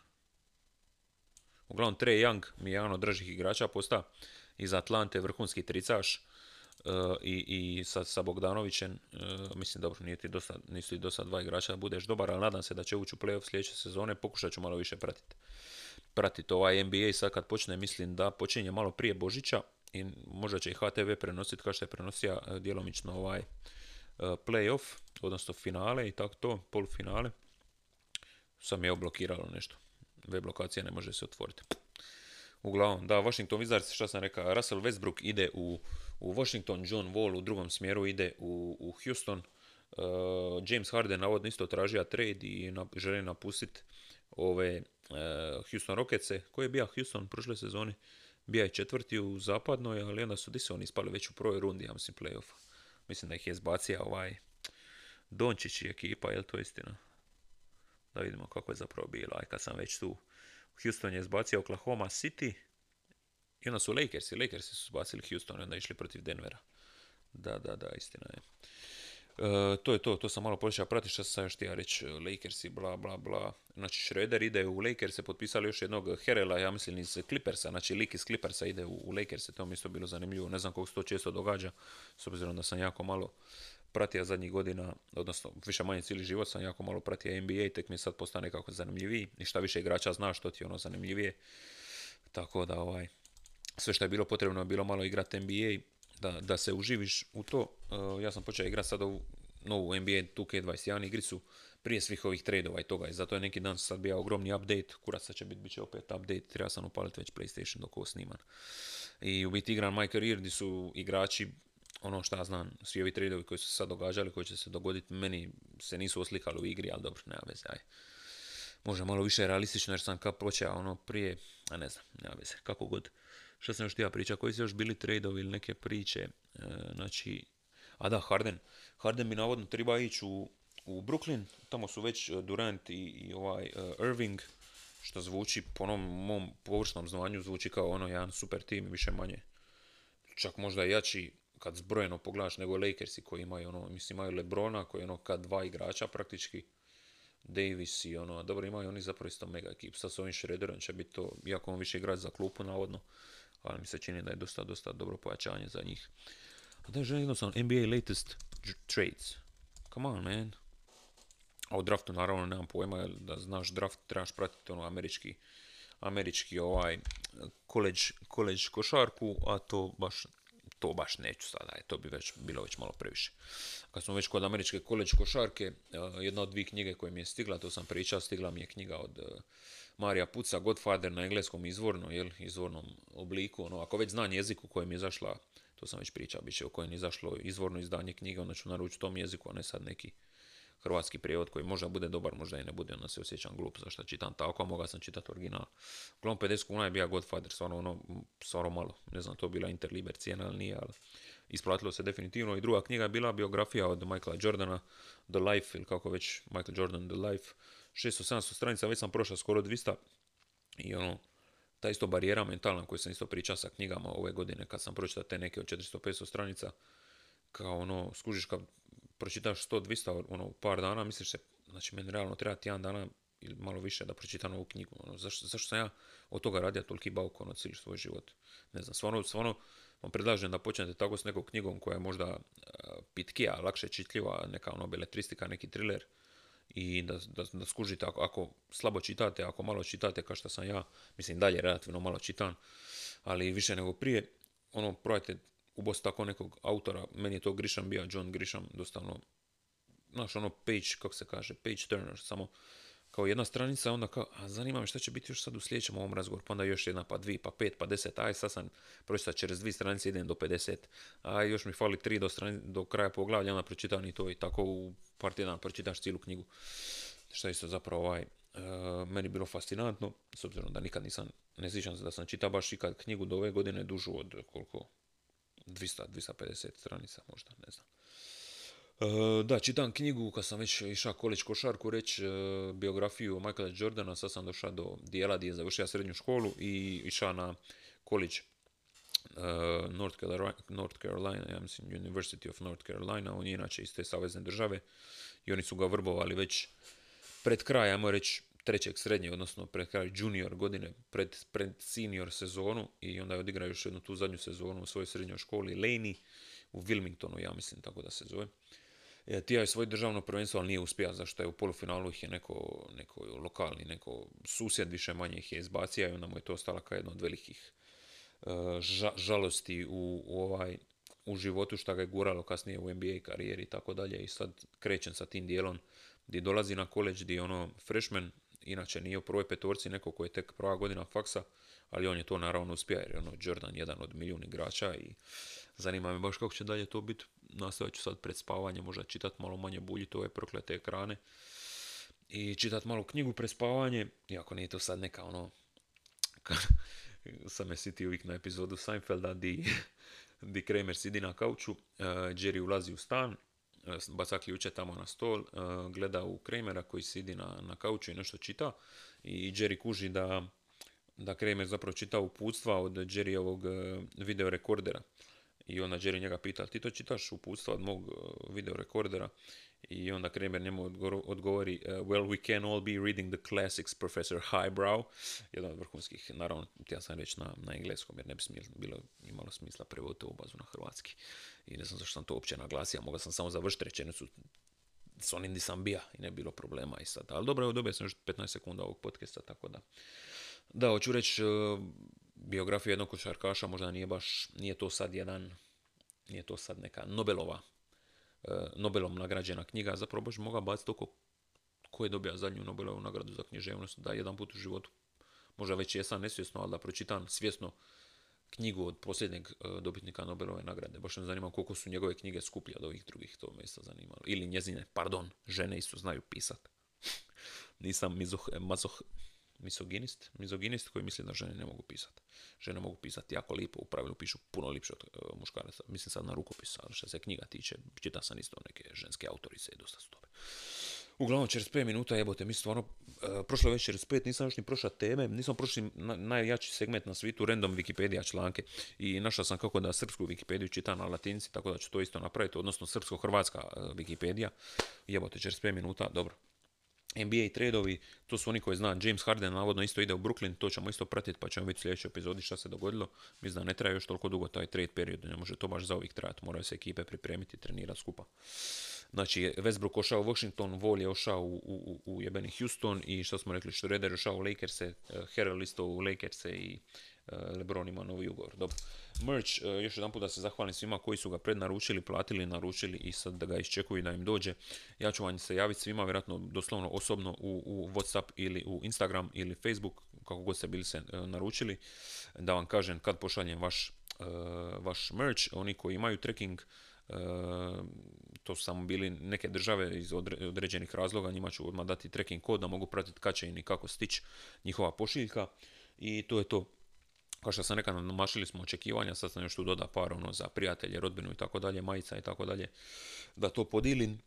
Uglavnom, Trey Young mi je jedan od dražih igrača, posta iz Atlante vrhunski tricaš i, i sa, sa Bogdanovićem, e, mislim dobro, nije ti dosta, nisu ti dosta dva igrača da budeš dobar, ali nadam se da će ući u playoff sljedeće sezone, pokušat ću malo više pratiti. Pratiti ovaj NBA sad kad počne, mislim da počinje malo prije Božića i možda će i HTV prenositi kao što je prenosio e, djelomično ovaj playoff, odnosno finale i tako to, polufinale. Sam je oblokiralo nešto. Web lokacija ne može se otvoriti. Uglavnom, da, Washington Wizards, što sam rekao, Russell Westbrook ide u u Washington, John Wall u drugom smjeru ide u, u Houston. Uh, James Harden navodno isto tražio trade i na, želi napustiti ove uh, Houston Rocketse. Koji je bio Houston prošle sezone? Bija je četvrti u zapadnoj, ali onda su di se oni ispali već u prvoj rundi, ja mislim, playoffa. Mislim da ih je zbacio ovaj Dončić i ekipa, je li to istina? Da vidimo kako je zapravo bilo, aj kad sam već tu. Houston je zbacio Oklahoma City, i onda su Lakersi, Lakersi su bacili Houston i onda išli protiv Denvera. Da, da, da, istina je. E, to je to, to sam malo počeo pratiti što sam još htio reći, Lakersi, bla, bla, bla. Znači, Schroeder ide u Lakers, potpisali još jednog Herela, ja mislim iz Clippersa, znači lik iz Clippersa ide u, u to mi isto bilo zanimljivo, ne znam koliko se to često događa, s obzirom da sam jako malo pratio zadnjih godina, odnosno više manje cijeli život sam jako malo pratio NBA, tek mi sad postane nekako zanimljiviji i šta više igrača zna što ti je ono zanimljivije. Tako da ovaj, sve što je bilo potrebno je bilo malo igrati NBA, da, da se uživiš u to. Uh, ja sam počeo igrati sad ovu novu NBA 2K21 igricu prije svih ovih tradeova i toga i zato je neki dan sad bio ogromni update, kurac sad će biti, bit će opet update, treba sam upaliti već PlayStation dok ovo sniman. I u biti igram My Career gdje su igrači ono šta ja znam, svi ovi tradeovi koji su se sad događali, koji će se dogoditi, meni se nisu oslikali u igri, ali dobro, nema veze, aj. Može malo više realistično jer sam kad počeo ono prije, a ne znam, nema veze, kako god. Što sam još htio priča, koji su još bili tradeovi ili neke priče, e, znači, a da, Harden. Harden bi navodno treba ići u, u Brooklyn, tamo su već e, Durant i, i ovaj uh, Irving, što zvuči po onom mom površnom znanju, zvuči kao ono jedan super tim, više manje. Čak možda jači kad zbrojeno pogledaš nego Lakersi koji imaju ono, mislim imaju Lebrona koji je ono kad dva igrača praktički. Davis i ono, dobro imaju oni zapravo isto mega ekip, sad s ovim Shredderom će biti to, iako on više igrač za klupu navodno, ali mi se čini da je dosta, dosta dobro pojačanje za njih. A da želim jednostavno NBA latest trades. Come on man. A o draftu naravno nemam pojma, da znaš draft trebaš pratiti ono američki, američki ovaj college, college košarku, a to baš to baš neću sada, to bi već bilo već malo previše. Kad smo već kod američke college košarke, eh, jedna od dvije knjige koje mi je stigla, to sam pričao, stigla mi je knjiga od eh, Marija Puca, Godfather na engleskom izvorno, jel, izvornom obliku, ono, ako već znam jezik u kojem je izašla, to sam već pričao, bit će u kojem je izašlo izvorno izdanje knjige, onda ću naručiti tom jeziku, a ne sad neki hrvatski prijevod koji možda bude dobar, možda i ne bude, onda se osjećam glup zašto čitam tako, a mogao sam čitati original. Uglavnom 50 kuna je bio Godfather, stvarno ono, stvarno malo, ne znam, to bila Interliber cijena ili nije, ali isplatilo se definitivno. I druga knjiga je bila biografija od Michaela Jordana, The Life, ili kako već, Michael Jordan, The Life, 600-700 stranica, već sam prošao skoro 200 i ono, ta isto barijera mentalna koju sam isto pričao sa knjigama ove godine kad sam pročitao te neke od 400-500 stranica, kao ono, skužiš kad pročitaš 100-200 ono, par dana, misliš se, znači meni realno treba jedan dana ili malo više da pročitam ovu knjigu. Ono, zašto, zašto sam ja od toga radio toliki bauk ono, cijeli svoj život? Ne znam, stvarno, stvarno vam predlažem da počnete tako s nekom knjigom koja je možda uh, pitkija, lakše čitljiva, neka ono beletristika, neki thriller i da, da, da skužite ako, ako slabo čitate, ako malo čitate kao što sam ja, mislim dalje relativno malo čitam, ali više nego prije, ono, probajte ubosti tako nekog autora, meni je to Grisham bio, John Grisham, dosta ono, znaš ono page, kako se kaže, page turner, samo kao jedna stranica, onda kao, a zanima me šta će biti još sad u sljedećem ovom razgovoru, pa onda još jedna, pa dvi, pa pet, pa deset, aj sad sam pročitao čez dvije stranice idem do 50, aj još mi fali tri do, strani, do kraja poglavlja, onda pročitam i to i tako u par tjedana pročitaš cijelu knjigu. Šta isto zapravo ovaj, uh, meni bilo fascinantno, s obzirom da nikad nisam, ne sjećam se da sam čitao baš ikad knjigu do ove godine dužu od koliko, 200, 250 stranica možda, ne znam. E, da, čitam knjigu kad sam već išao količ košarku reći e, biografiju Michaela Jordana, sad sam došao do dijela gdje je završio srednju školu i išao na količ e, North Carolina, North Carolina, ja mislim University of North Carolina, on je inače iz te savezne države i oni su ga vrbovali već pred kraj, ajmo reći, trećeg srednje, odnosno pred kraj junior godine, pred, pred senior sezonu i onda je odigrao još jednu tu zadnju sezonu u svojoj srednjoj školi Laney u Wilmingtonu, ja mislim tako da se zove. E, Tija je svoje državno prvenstvo, ali nije uspio, zašto je u polufinalu ih je neko, neko lokalni, neko susjed više manje ih je izbacio i onda mu je to ostala kao jedna od velikih e, žalosti u, u, ovaj, u životu što ga je guralo kasnije u NBA karijeri i tako dalje i sad krećem sa tim dijelom gdje dolazi na koleđ gdje ono freshman inače nije u prvoj petorci neko koji je tek prva godina faksa, ali on je to naravno uspio jer je ono Jordan jedan od milijun igrača i zanima me baš kako će dalje to biti. Nastavit ću sad pred spavanje, možda čitat malo manje buljiti ove proklete ekrane i čitat malo knjigu pred spavanje, iako nije to sad neka ono, sam me sitio uvijek na epizodu Seinfelda di, <laughs> di Kramer sidi na kauču, uh, Jerry ulazi u stan, E, baca ključe tamo na stol, e, gleda u Kramera koji sidi na, na kauču i nešto čita i Jerry kuži da, da Kramer zapravo čita uputstva od Jerryovog e, video rekordera. I onda Jerry njega pita, ti to čitaš uputstva od mog uh, videorekordera? I onda Kramer njemu odgovori, uh, well, we can all be reading the classics, Professor Highbrow. Jedan od vrhunskih, naravno, ja sam reći na, na engleskom, jer ne bi smijel, bilo imalo smisla prevoditi u bazu na hrvatski. I ne znam zašto sam to uopće naglasio, mogao sam samo završiti rečenicu s onim di sam bija i ne bilo problema i sad. Ali dobro, evo dobio sam još 15 sekunda ovog podcasta, tako da. Da, hoću reći, biografija jednog košarkaša možda nije baš, nije to sad jedan, nije to sad neka Nobelova, uh, Nobelom nagrađena knjiga, zapravo baš moga baciti oko ko je dobio zadnju Nobelovu nagradu za književnost, da jedan put u životu, možda već jesam nesvjesno, ali da pročitam svjesno knjigu od posljednjeg e, dobitnika Nobelove nagrade. Baš me zanima koliko su njegove knjige skuplje od ovih drugih, to me isto zanimalo. Ili njezine, pardon, žene isto znaju pisat. <laughs> Nisam mizoh, mazoh, misoginist, mizoginist koji misli da žene ne mogu pisati. Žene mogu pisati jako lipo, u pravilu pišu puno lipše od uh, muškaraca. Mislim sad na rukopis, ali što se knjiga tiče, čita sam isto neke ženske autorice i dosta su dobre. Uglavnom, 45 minuta, jebote, mi stvarno, uh, prošlo već 45, nisam još ni prošla teme, nisam prošli na, najjači segment na svitu, random Wikipedia članke i našao sam kako da srpsku Wikipediju čita na latinci, tako da ću to isto napraviti, odnosno srpsko-hrvatska uh, Wikipedija, jebote, 45 minuta, dobro. NBA tradeovi, to su oni koji zna, James Harden navodno isto ide u Brooklyn, to ćemo isto pratiti pa ćemo vidjeti u sljedećoj epizodi šta se dogodilo. Mislim da ne traje još toliko dugo taj trade period, ne može to baš za ovih trajati, moraju se ekipe pripremiti i trenirati skupa. Znači, Westbrook ošao u Washington, Wall je ošao u, u, jebeni Houston i što smo rekli, Schroeder ošao u Lakers-e, uh, Harrell isto u Lakers-e i LeBron ima novi ugovor. Dobro. Merch, uh, još jedan put da se zahvalim svima koji su ga prednaručili, platili, naručili i sad da ga iščekuju da im dođe. Ja ću vam se javiti svima, vjerojatno doslovno osobno u, u Whatsapp ili u Instagram ili Facebook, kako god ste bili se naručili, da vam kažem kad pošaljem vaš, vaš merch. Oni koji imaju tracking, to su samo bili neke države iz određenih razloga, njima ću odmah dati tracking kod da mogu pratiti kad će i kako stići njihova pošiljka i to je to. Kao što sam rekao, namašili smo očekivanja, sad sam još tu doda par ono za prijatelje, rodbinu i tako dalje, majica i tako dalje, da to podijelim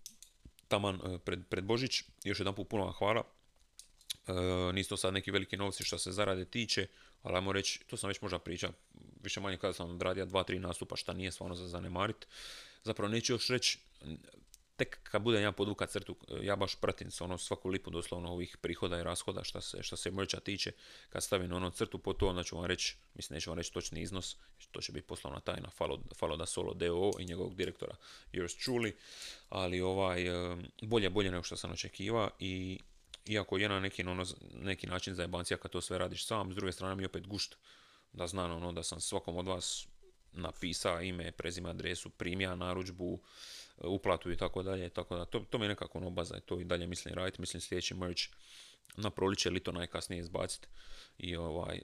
taman e, pred, pred Božić. Još jedan put puno vam hvala. E, nisu to sad neki veliki novci što se zarade tiče, ali ajmo reći, to sam već možda pričao, više manje kada sam odradio dva, tri nastupa, šta nije stvarno za zanemarit zapravo neću još reći, tek kad budem ja podvukat crtu, ja baš pratim se ono svaku lipu doslovno ovih prihoda i rashoda što se, što se mrča tiče, kad stavim ono crtu po to, onda ću vam reći, mislim neću vam reći točni iznos, to će biti poslovna tajna Falo, da Solo DO i njegovog direktora yours truly, ali ovaj, bolje, bolje nego što sam očekivao i iako je na neki, ono, neki način zajebancija kad to sve radiš sam, s druge strane mi opet gušt da znam ono da sam svakom od vas napisao ime, prezime, adresu, primja narudžbu, uplatu i tako dalje, tako da to, to mi je nekako ono baza, to i dalje mislim raditi, mislim sljedeći merch na proliče ili to najkasnije izbaciti i ovaj, e,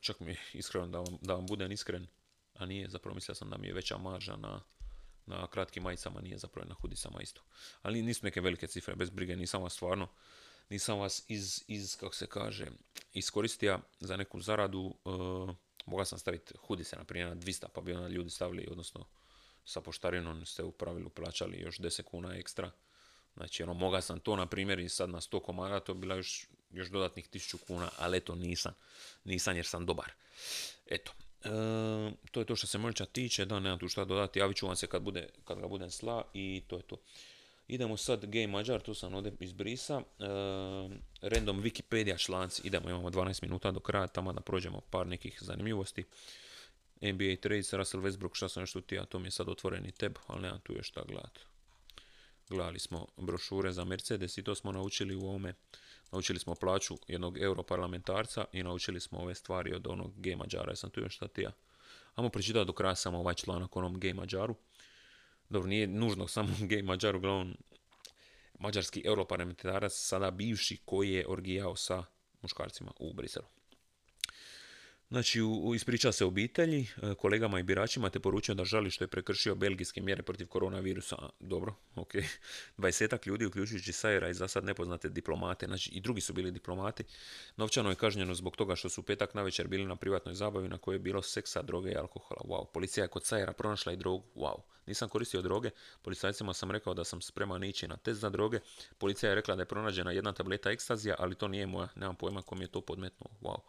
čak mi <laughs> iskreno da vam, da vam budem iskren, a nije, zapravo mislio sam da mi je veća marža na, na kratkim majicama, nije zapravo na hudicama isto. Ali nisu neke velike cifre, bez brige, nisam vas stvarno, nisam vas iz, iz kako se kaže, iskoristio za neku zaradu, uh, mogao sam staviti hudice na primjer na 200 pa bi onda ljudi stavili, odnosno sa poštarinom ste u pravilu plaćali još 10 kuna ekstra. Znači, ono, mogao sam to, na primjer, i sad na 100 komada, to bila još, još dodatnih 1000 kuna, ali eto, nisam. Nisam jer sam dobar. Eto, e, to je to što se mrča tiče, da, nemam tu šta dodati, javit ću vam se kad, bude, kad ga budem sla i to je to. Idemo sad Game Mađar, tu sam ovdje izbrisa. E, random Wikipedia članci, idemo, imamo 12 minuta do kraja, tamo da prođemo par nekih zanimljivosti. NBA trades, Russell Westbrook, šta sam još tu a to mi je sad otvoreni tab, ali nemam tu još šta gledati. Gledali smo brošure za Mercedes i to smo naučili u ovome. Naučili smo plaću jednog europarlamentarca i naučili smo ove stvari od onog Game Mađara. Jesam tu još šta tija? Ajmo pročitati do kraja samo ovaj članak onom Game Mađaru. Dobro, nije nužno samo <laughs> Game Mađar, uglavnom mađarski europarlamentarac, sada bivši koji je orgijao sa muškarcima u Briselu. Znači, u, ispriča se obitelji, e, kolegama i biračima, te poručio da žali što je prekršio belgijske mjere protiv koronavirusa. Dobro, ok. <laughs> 20 ljudi, uključujući Sajera i za sad nepoznate diplomate, znači i drugi su bili diplomati. Novčano je kažnjeno zbog toga što su petak na večer bili na privatnoj zabavi na kojoj je bilo seksa, droge i alkohola. Wow, policija je kod Sajera pronašla i drogu. Wow, nisam koristio droge, policajcima sam rekao da sam spreman ići na test za droge. Policija je rekla da je pronađena jedna tableta ekstazija, ali to nije moja, nemam pojma kom je to podmetnuo. Wow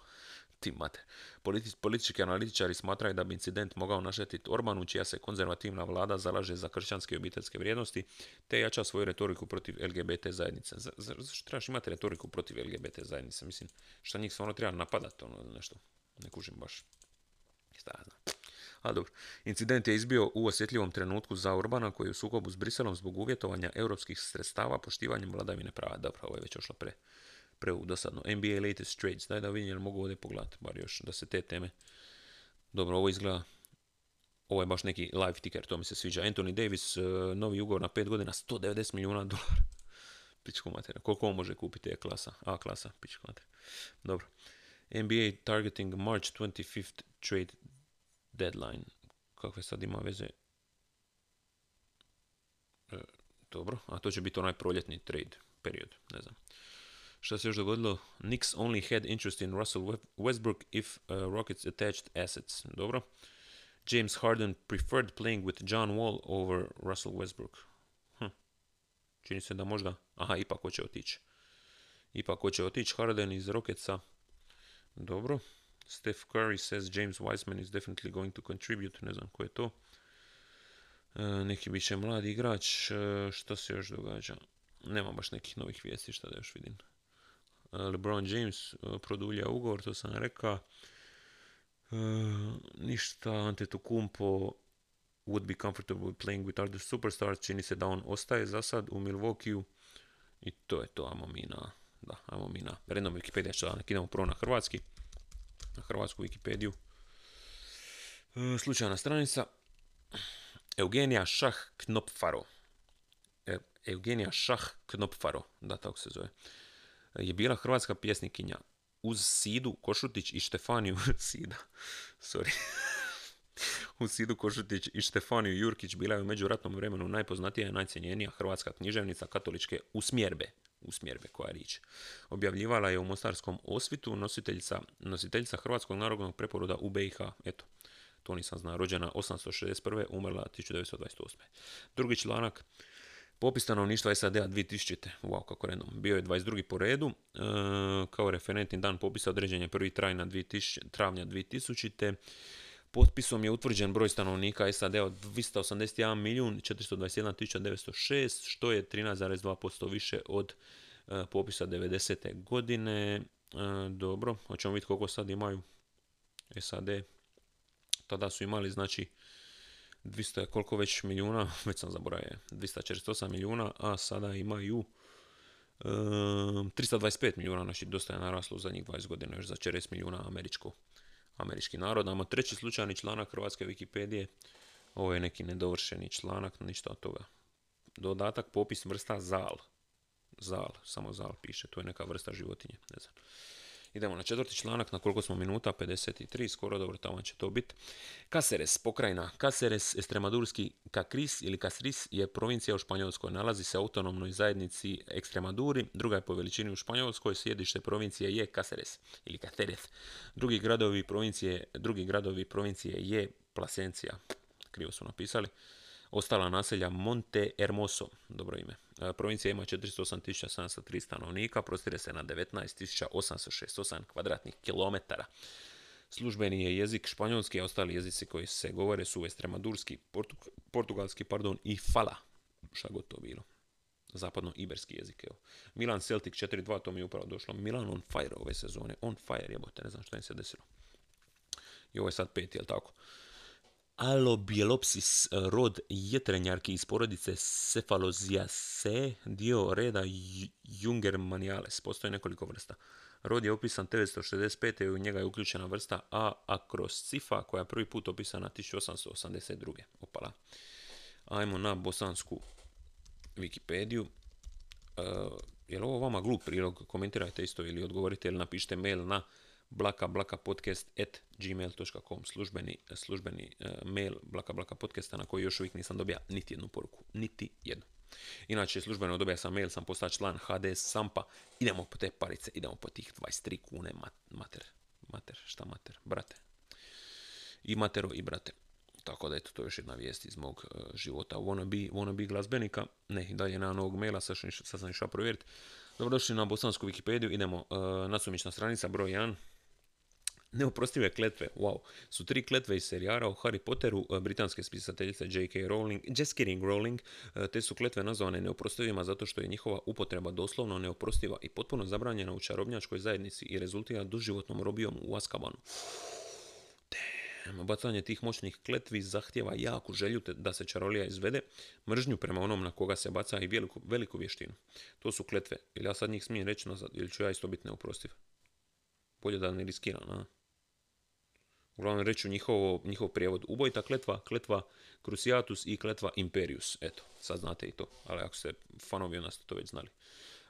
Ti mater. Politi- politički analitičari smatraju da bi incident mogao naštetiti Orbanu, čija se konzervativna vlada zalaže za kršćanske obiteljske vrijednosti, te jača svoju retoriku protiv LGBT zajednice. Za- za- Zašto trebaš imati retoriku protiv LGBT zajednice? Mislim, šta njih stvarno treba napadati, ono, nešto? Ne kužim baš. Šta ja znam. Ali dobro. Incident je izbio u osjetljivom trenutku za Orbana koji je u sukobu s Briselom zbog uvjetovanja europskih sredstava poštivanjem vladavine prava. Dobro, ovo je već ošlo pre, pre u dosadno. NBA latest trades. Daj da vidim jel mogu ovdje pogledati, bar još, da se te teme... Dobro, ovo izgleda... Ovo je baš neki live ticker, to mi se sviđa. Anthony Davis, eh, novi ugovor na 5 godina, 190 milijuna dolara. <laughs> Pičku materija. Koliko on može kupiti E klasa? A klasa, pičku materija. Dobro. NBA targeting March 25th trade deadline. Kakve sad ima veze? E, dobro, a to će biti onaj proljetni trade period, ne znam. Šta se još dogodilo? Knicks only had interest in Russell Westbrook if uh, Rockets attached assets. Dobro. James Harden preferred playing with John Wall over Russell Westbrook. Hm. Čini se da možda... Aha, ipak hoće otići. Ipak hoće otići Harden iz Rocketsa. Dobro. Steph Curry says James Wiseman is definitely going to contribute. Ne znam ko je to. E, neki bit će mladi igrač. E, što se još događa? Nema baš nekih novih vijesti šta da još vidim. LeBron James e, produlja ugovor, to sam rekao. E, ništa, Antetokounmpo would be comfortable playing with other superstars. Čini se da on ostaje za sad u Milwaukee. I to je to, ajmo mi na, da, ajmo mi na random Wikipedia članak. Idemo prvo na hrvatski, na hrvatsku Wikipediju. E, slučajna stranica. Eugenija Šah Knopfaro. E, Eugenija Šah Knopfaro, da tako se zove. Je bila hrvatska pjesnikinja uz Sidu Košutić i Štefaniju <laughs> Sida. Sorry. <laughs> uz Sidu Košutić i Štefaniju Jurkić bila je u međuratnom vremenu najpoznatija i najcjenjenija hrvatska književnica katoličke usmjerbe usmjerbe koja riječ. Objavljivala je u Mostarskom osvitu nositeljica, nositeljica Hrvatskog narodnog preporoda u BiH. Eto, to nisam znao. Rođena 861. umrla 1928. Drugi članak. Popis stanovništva SAD-a 2000. Wow, kako random. Bio je 22. po redu. E, kao referentni dan popisa određen je 1. travnja 2000, travnja 2000. Potpisom je utvrđen broj stanovnika SAD-a od 281 milijun 421 906, što je 13,2% više od e, popisa 90. godine. E, dobro, hoćemo vidjeti koliko sad imaju SAD. Tada su imali, znači, 200 je koliko već milijuna, <laughs> već sam zaboravio, 248 milijuna, a sada imaju e, 325 milijuna, znači dosta je naraslo u zadnjih 20 godina, još za 40 milijuna američko, američki narod. Imamo treći slučajni članak Hrvatske Wikipedije, ovo je neki nedovršeni članak, ništa od toga. Dodatak popis vrsta zal. Zal, samo zal piše, to je neka vrsta životinje, ne znam. Idemo na četvrti članak, na koliko smo minuta, 53, skoro dobro, tamo će to biti. Caceres, pokrajina. Caceres, Estremadurski Cacris ili Castris je provincija u Španjolskoj. Nalazi se u autonomnoj zajednici Ekstremaduri, druga je po veličini u Španjolskoj, sjedište provincije je Caceres ili Caceres. Drugi gradovi provincije, drugi gradovi provincije je Plasencia, krivo su napisali. Ostala naselja Monte Hermoso, dobro ime. E, Provincija ima 408.703 stanovnika, prostire se na 19.868 kvadratnih kilometara. Službeni je jezik španjolski, a ostali jezici koji se govore su estremadurski, portug- portugalski pardon, i fala, šta god to bilo. Zapadno-iberski jezik, evo. Milan Celtic 4-2, to mi je upravo došlo. Milan on fire ove sezone, on fire, jebote, ne znam što im se desilo. I ovo je sad peti, jel tako? Alobielopsis, rod jetrenjarki iz porodice Cephaloziaceae, dio reda Ju- Jungermanniales. Postoji nekoliko vrsta. Rod je opisan 965. i u njega je uključena vrsta A. acroscifa, koja je prvi put opisana 1882. Opala. Ajmo na bosansku Wikipediju. Uh, je li ovo vama glup prilog? Komentirajte isto ili odgovorite ili napišite mail na blaka gmail.com službeni, službeni uh, mail blaka blaka podcasta na koji još uvijek nisam dobio niti jednu poruku. Niti jednu. Inače, službeno dobija sam mail, sam postao član HDS Sampa. Idemo po te parice, idemo po tih 23 kune, mat- mater, mater, šta mater, brate. I matero i brate. Tako da eto, to je još jedna vijest iz mog uh, života wannabe, wannabe glazbenika. Ne, dalje nema novog maila, sad, sad sam išao provjeriti. Dobrodošli na bosansku Wikipediju, idemo uh, nasumična stranica broj 1. Neoprostive kletve, wow, su tri kletve iz serijara o Harry Potteru, e, britanske spisateljice J.K. Rowling, just kidding Rowling, e, te su kletve nazvane neoprostivima zato što je njihova upotreba doslovno neoprostiva i potpuno zabranjena u čarobnjačkoj zajednici i rezultira doživotnom robijom u Askabanu. Bacanje tih moćnih kletvi zahtjeva jaku želju da se čarolija izvede, mržnju prema onom na koga se baca i veliku, veliku vještinu. To su kletve. Ili ja sad njih smijem reći nazad, ili ću ja isto biti neoprostiv. Bolje da ne riskiram, a? Uglavnom reću njihovo, njihov prijevod. Ubojita kletva, kletva Cruciatus i kletva Imperius. Eto, sad znate i to. Ali ako ste fanovi, onda ste to već znali.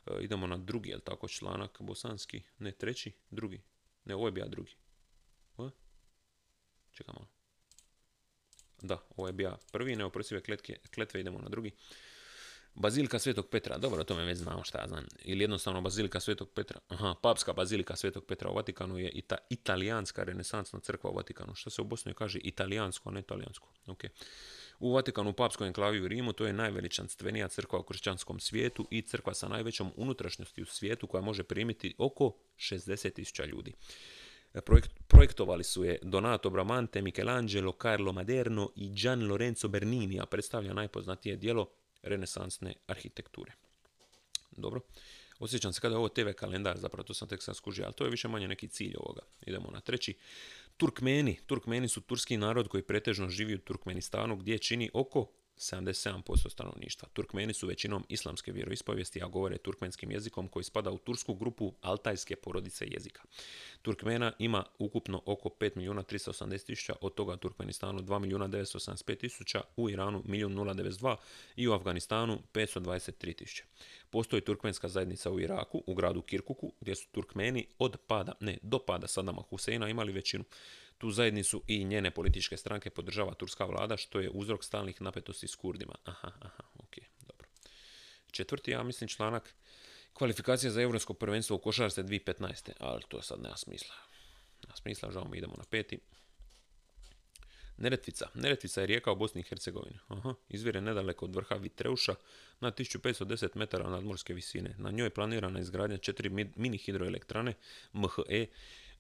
E, idemo na drugi, jel tako, članak bosanski. Ne, treći, drugi. Ne, ovo je bija drugi. O? Čekamo. Da, ovo je bija prvi, neoprosive kletke, kletve, idemo na drugi. Bazilika Svetog Petra, dobro, to me već znamo šta ja znam. Ili jednostavno Bazilika Svetog Petra. Aha, papska Bazilika Svetog Petra u Vatikanu je ita, italijanska renesansna crkva u Vatikanu. Što se u Bosni kaže italijansko, a ne italijansko. Ok. U Vatikanu, u papskoj enklavi u Rimu, to je najveličanstvenija crkva u kršćanskom svijetu i crkva sa najvećom unutrašnjosti u svijetu koja može primiti oko 60.000 ljudi. Projekt, projektovali su je Donato Bramante, Michelangelo, Carlo Maderno i Gian Lorenzo Bernini, a predstavlja najpoznatije dijelo renesansne arhitekture. Dobro. Osjećam se kada je ovo TV kalendar, zapravo to sam tek sad skužio, ali to je više manje neki cilj ovoga. Idemo na treći. Turkmeni. Turkmeni su turski narod koji pretežno živi u Turkmenistanu gdje čini oko 77% stanovništva. Turkmeni su većinom islamske vjeroispovijesti, a govore turkmenskim jezikom koji spada u tursku grupu altajske porodice jezika. Turkmena ima ukupno oko 5 milijuna 380 tisuća, od toga u Turkmenistanu 2 milijuna 985 tisuća, u Iranu 1 092 i u Afganistanu 523 tisuće. Postoji turkmenska zajednica u Iraku, u gradu Kirkuku, gdje su Turkmeni od pada, ne, do pada Sadama Huseina imali većinu. Tu zajednicu i njene političke stranke podržava turska vlada, što je uzrok stalnih napetosti s Kurdima. Aha, aha, ok, dobro. Četvrti, ja mislim, članak kvalifikacija za europsko prvenstvo u košarce 2015. Ali to sad nema smisla. Nema smisla, žao mi idemo na peti. Neretvica. Neretvica je rijeka u Bosni i Hercegovini. Aha, izvire nedaleko od vrha Vitreuša na 1510 metara nadmorske visine. Na njoj je planirana izgradnja četiri mini hidroelektrane MHE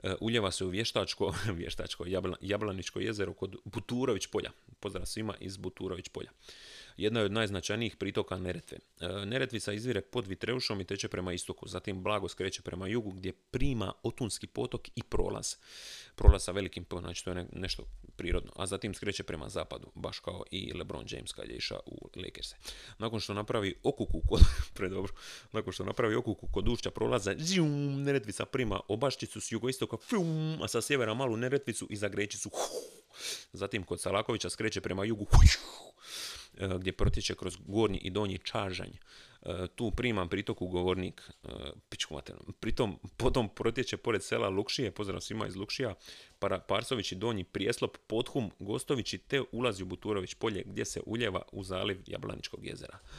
E, uljeva se u vještačko, <laughs> vještačko Jablaničko jezero kod Buturović polja. Pozdrav svima iz Buturović polja. Jedna je od najznačajnijih pritoka Neretve. E, Neretvica izvire pod Vitreušom i teče prema istoku, zatim blago skreće prema jugu gdje prima Otunski potok i prolaz. Prolaz sa velikim P, znači to je nešto prirodno, a zatim skreće prema zapadu, baš kao i LeBron James kad je išao u Lakers. Nakon što napravi okuku kod, <laughs> predobro, nakon što napravi okuku kod ušća prolaza, zjum, Neretvica prima obaščicu s jugoistoka, fjum, a sa sjevera malu Neretvicu i Zagrećicu. Zatim kod Salakovića skreće prema jugu, gdje protječe kroz gornji i donji čažanj. E, tu primam pritok ugovornik, e, pičku Pritom, potom protječe pored sela Lukšije, pozdrav svima iz Lukšija, Parsović i donji prijeslop, Pothum, Gostović te ulazi u Buturović polje gdje se uljeva u zaliv Jablaničkog jezera. Uh,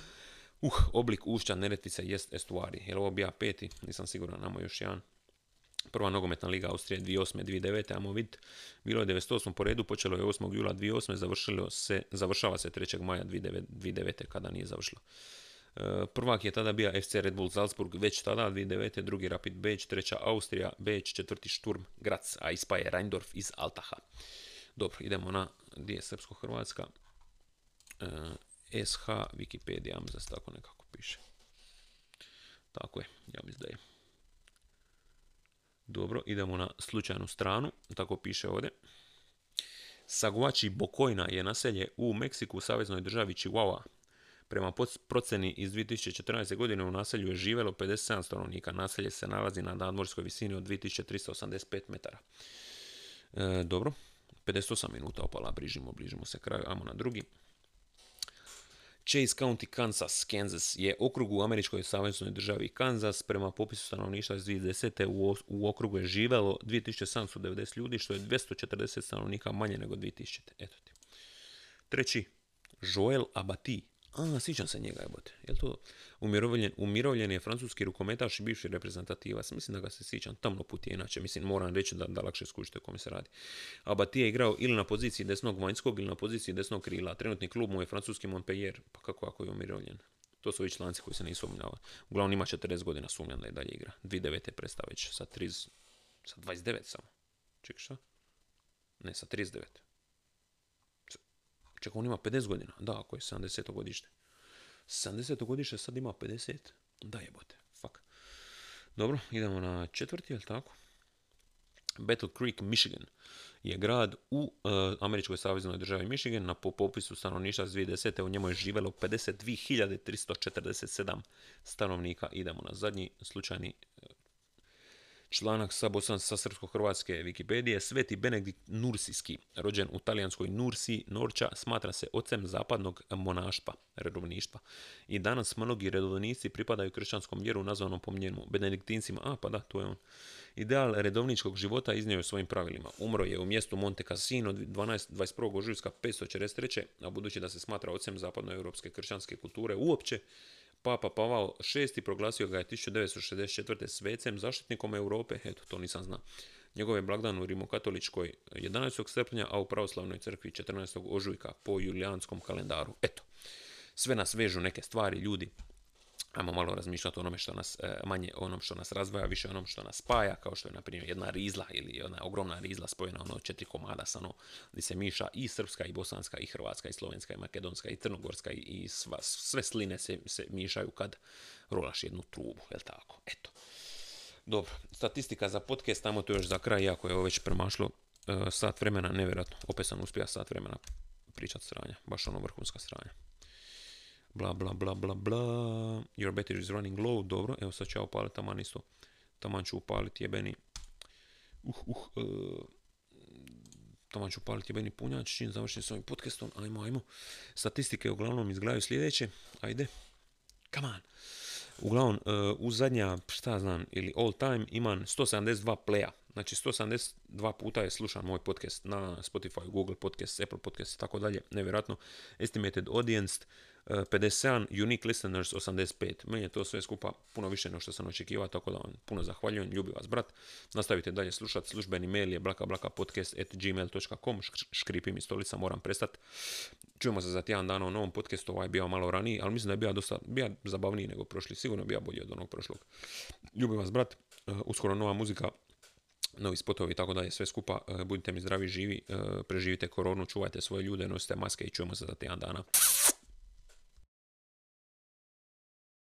oblik ušća Neretvice jest estuari. Jel ovo bija peti? Nisam siguran, namo još jedan. Prva nogometna liga Austrije 2008-2009, ajmo vidjeti, bilo je 98. po redu, počelo je 8. jula 2008. Završilo se, završava se 3. maja 2009. kada nije završilo. E, prvak je tada bio FC Red Bull Salzburg, već tada 2009. drugi Rapid Beč, treća Austrija, Beč, četvrti Sturm Graz, a ispa je Reindorf iz Altaha. Dobro, idemo na gdje je Srpsko-Hrvatska. E, SH Wikipedia, mislim se tako nekako piše. Tako je, ja mislim da je. Dobro, idemo na slučajnu stranu, tako piše ovdje. Saguachi Bokojna je naselje u Meksiku u saveznoj državi Chihuahua. Prema proceni iz 2014. godine u naselju je živjelo 57 stanovnika. Naselje se nalazi na nadmorskoj visini od 2385 metara. E, dobro, 58 minuta opala, bližimo, bližimo se kraju, ajmo na drugi. Chase County, Kansas, Kansas je okrug u američkoj saveznoj državi Kansas. Prema popisu stanovništva iz 2010. U, u okrugu je živelo 2790 ljudi, što je 240 stanovnika manje nego 2000. Eto ti. Treći, Joel Abati, a, sjećam se njega, jebote. Je to umirovljen, umirovljen je francuski rukometaš i bivši reprezentativac. Mislim da ga se sjećam. Tamno put je inače. Mislim, moram reći da, da lakše skužite o kome se radi. A Batije je igrao ili na poziciji desnog vanjskog ili na poziciji desnog krila. Trenutni klub mu je francuski Montpellier. Pa kako ako je umirovljen? To su ovi članci koji se nisu umljavali. Uglavnom ima 40 godina sumnjan da je dalje igra. 2009. je prestao već sa, 30, sa 29 samo. Ček, šta? Ne, sa 39. Čekaj, on ima 50 godina. Da, ako je 70. godište. 70. godište sad ima 50. Da jebote, fuck. Dobro, idemo na četvrti, jel tako? Battle Creek, Michigan je grad u uh, američkoj saveznoj državi Michigan na popisu stanovništva iz 2010. U njemu je živjelo 52.347 stanovnika. Idemo na zadnji slučajni Članak sa, bosan, sa srpsko-hrvatske Wikipedije. Sveti Benedikt Nursijski, rođen u talijanskoj Nursi, Norča, smatra se ocem zapadnog monaštva, redovništva. I danas mnogi redovnici pripadaju kršćanskom vjeru nazvanom po njemu, benediktincima. A, pa da, to je on. Ideal redovničkog života iznio je svojim pravilima. Umro je u mjestu Monte Cassino 12, 21. ožujska 543. A budući da se smatra ocem zapadnoeuropske kršćanske kulture uopće, Papa Pavao VI proglasio ga je 1964. svecem zaštitnikom Europe, eto to nisam znao. Njegov je blagdan u Rimokatoličkoj 11. srpnja, a u pravoslavnoj crkvi 14. ožujka po julijanskom kalendaru. Eto, sve nas vežu neke stvari, ljudi, Ajmo malo razmišljati o onome što nas, e, manje onom što nas razdvaja, više onom što nas spaja, kao što je na primjer jedna rizla ili jedna ogromna rizla spojena ono četiri komada sa ono gdje se miša i srpska i bosanska i hrvatska i slovenska i makedonska i crnogorska i sva, sve sline se, se mišaju kad rolaš jednu trubu, jel tako? Eto. Dobro, statistika za podcast, tamo to još za kraj, iako je ovo već premašlo e, sat vremena, nevjerojatno, opet sam uspio sat vremena pričat sranja, baš ono vrhunska sranja bla bla bla bla bla, your battery is running low, dobro, evo sad ću ja upaliti taman isto, taman ću upaliti jebeni, uh, uh, uh taman ću upaliti jebeni punjač, čim završim s ovim podcastom, ajmo, ajmo, statistike uglavnom izgledaju sljedeće, ajde, come on. Uglavnom, uh, u zadnja, šta znam, ili all time imam 172 playa. Znači 172 puta je slušan moj podcast na Spotify, Google Podcast, Apple Podcast i tako dalje. Nevjerojatno. Estimated audience 57, unique listeners 85. Meni je to sve skupa puno više nego što sam očekivao, tako da vam puno zahvaljujem, ljubi vas brat. Nastavite dalje slušati, službeni mail je blakablakapodcast.gmail.com, škripi mi stolica, moram prestati. Čujemo se za tjedan dana u novom podcastu, ovaj je bio malo raniji, ali mislim da je bio dosta bio zabavniji nego prošli, sigurno bio bolji od onog prošlog. Ljubi vas brat, uh, uskoro nova muzika, novi spotovi tako dalje, sve skupa. Uh, budite mi zdravi, živi, uh, preživite koronu, čuvajte svoje ljude, nosite maske i čujemo se za tjedan dana.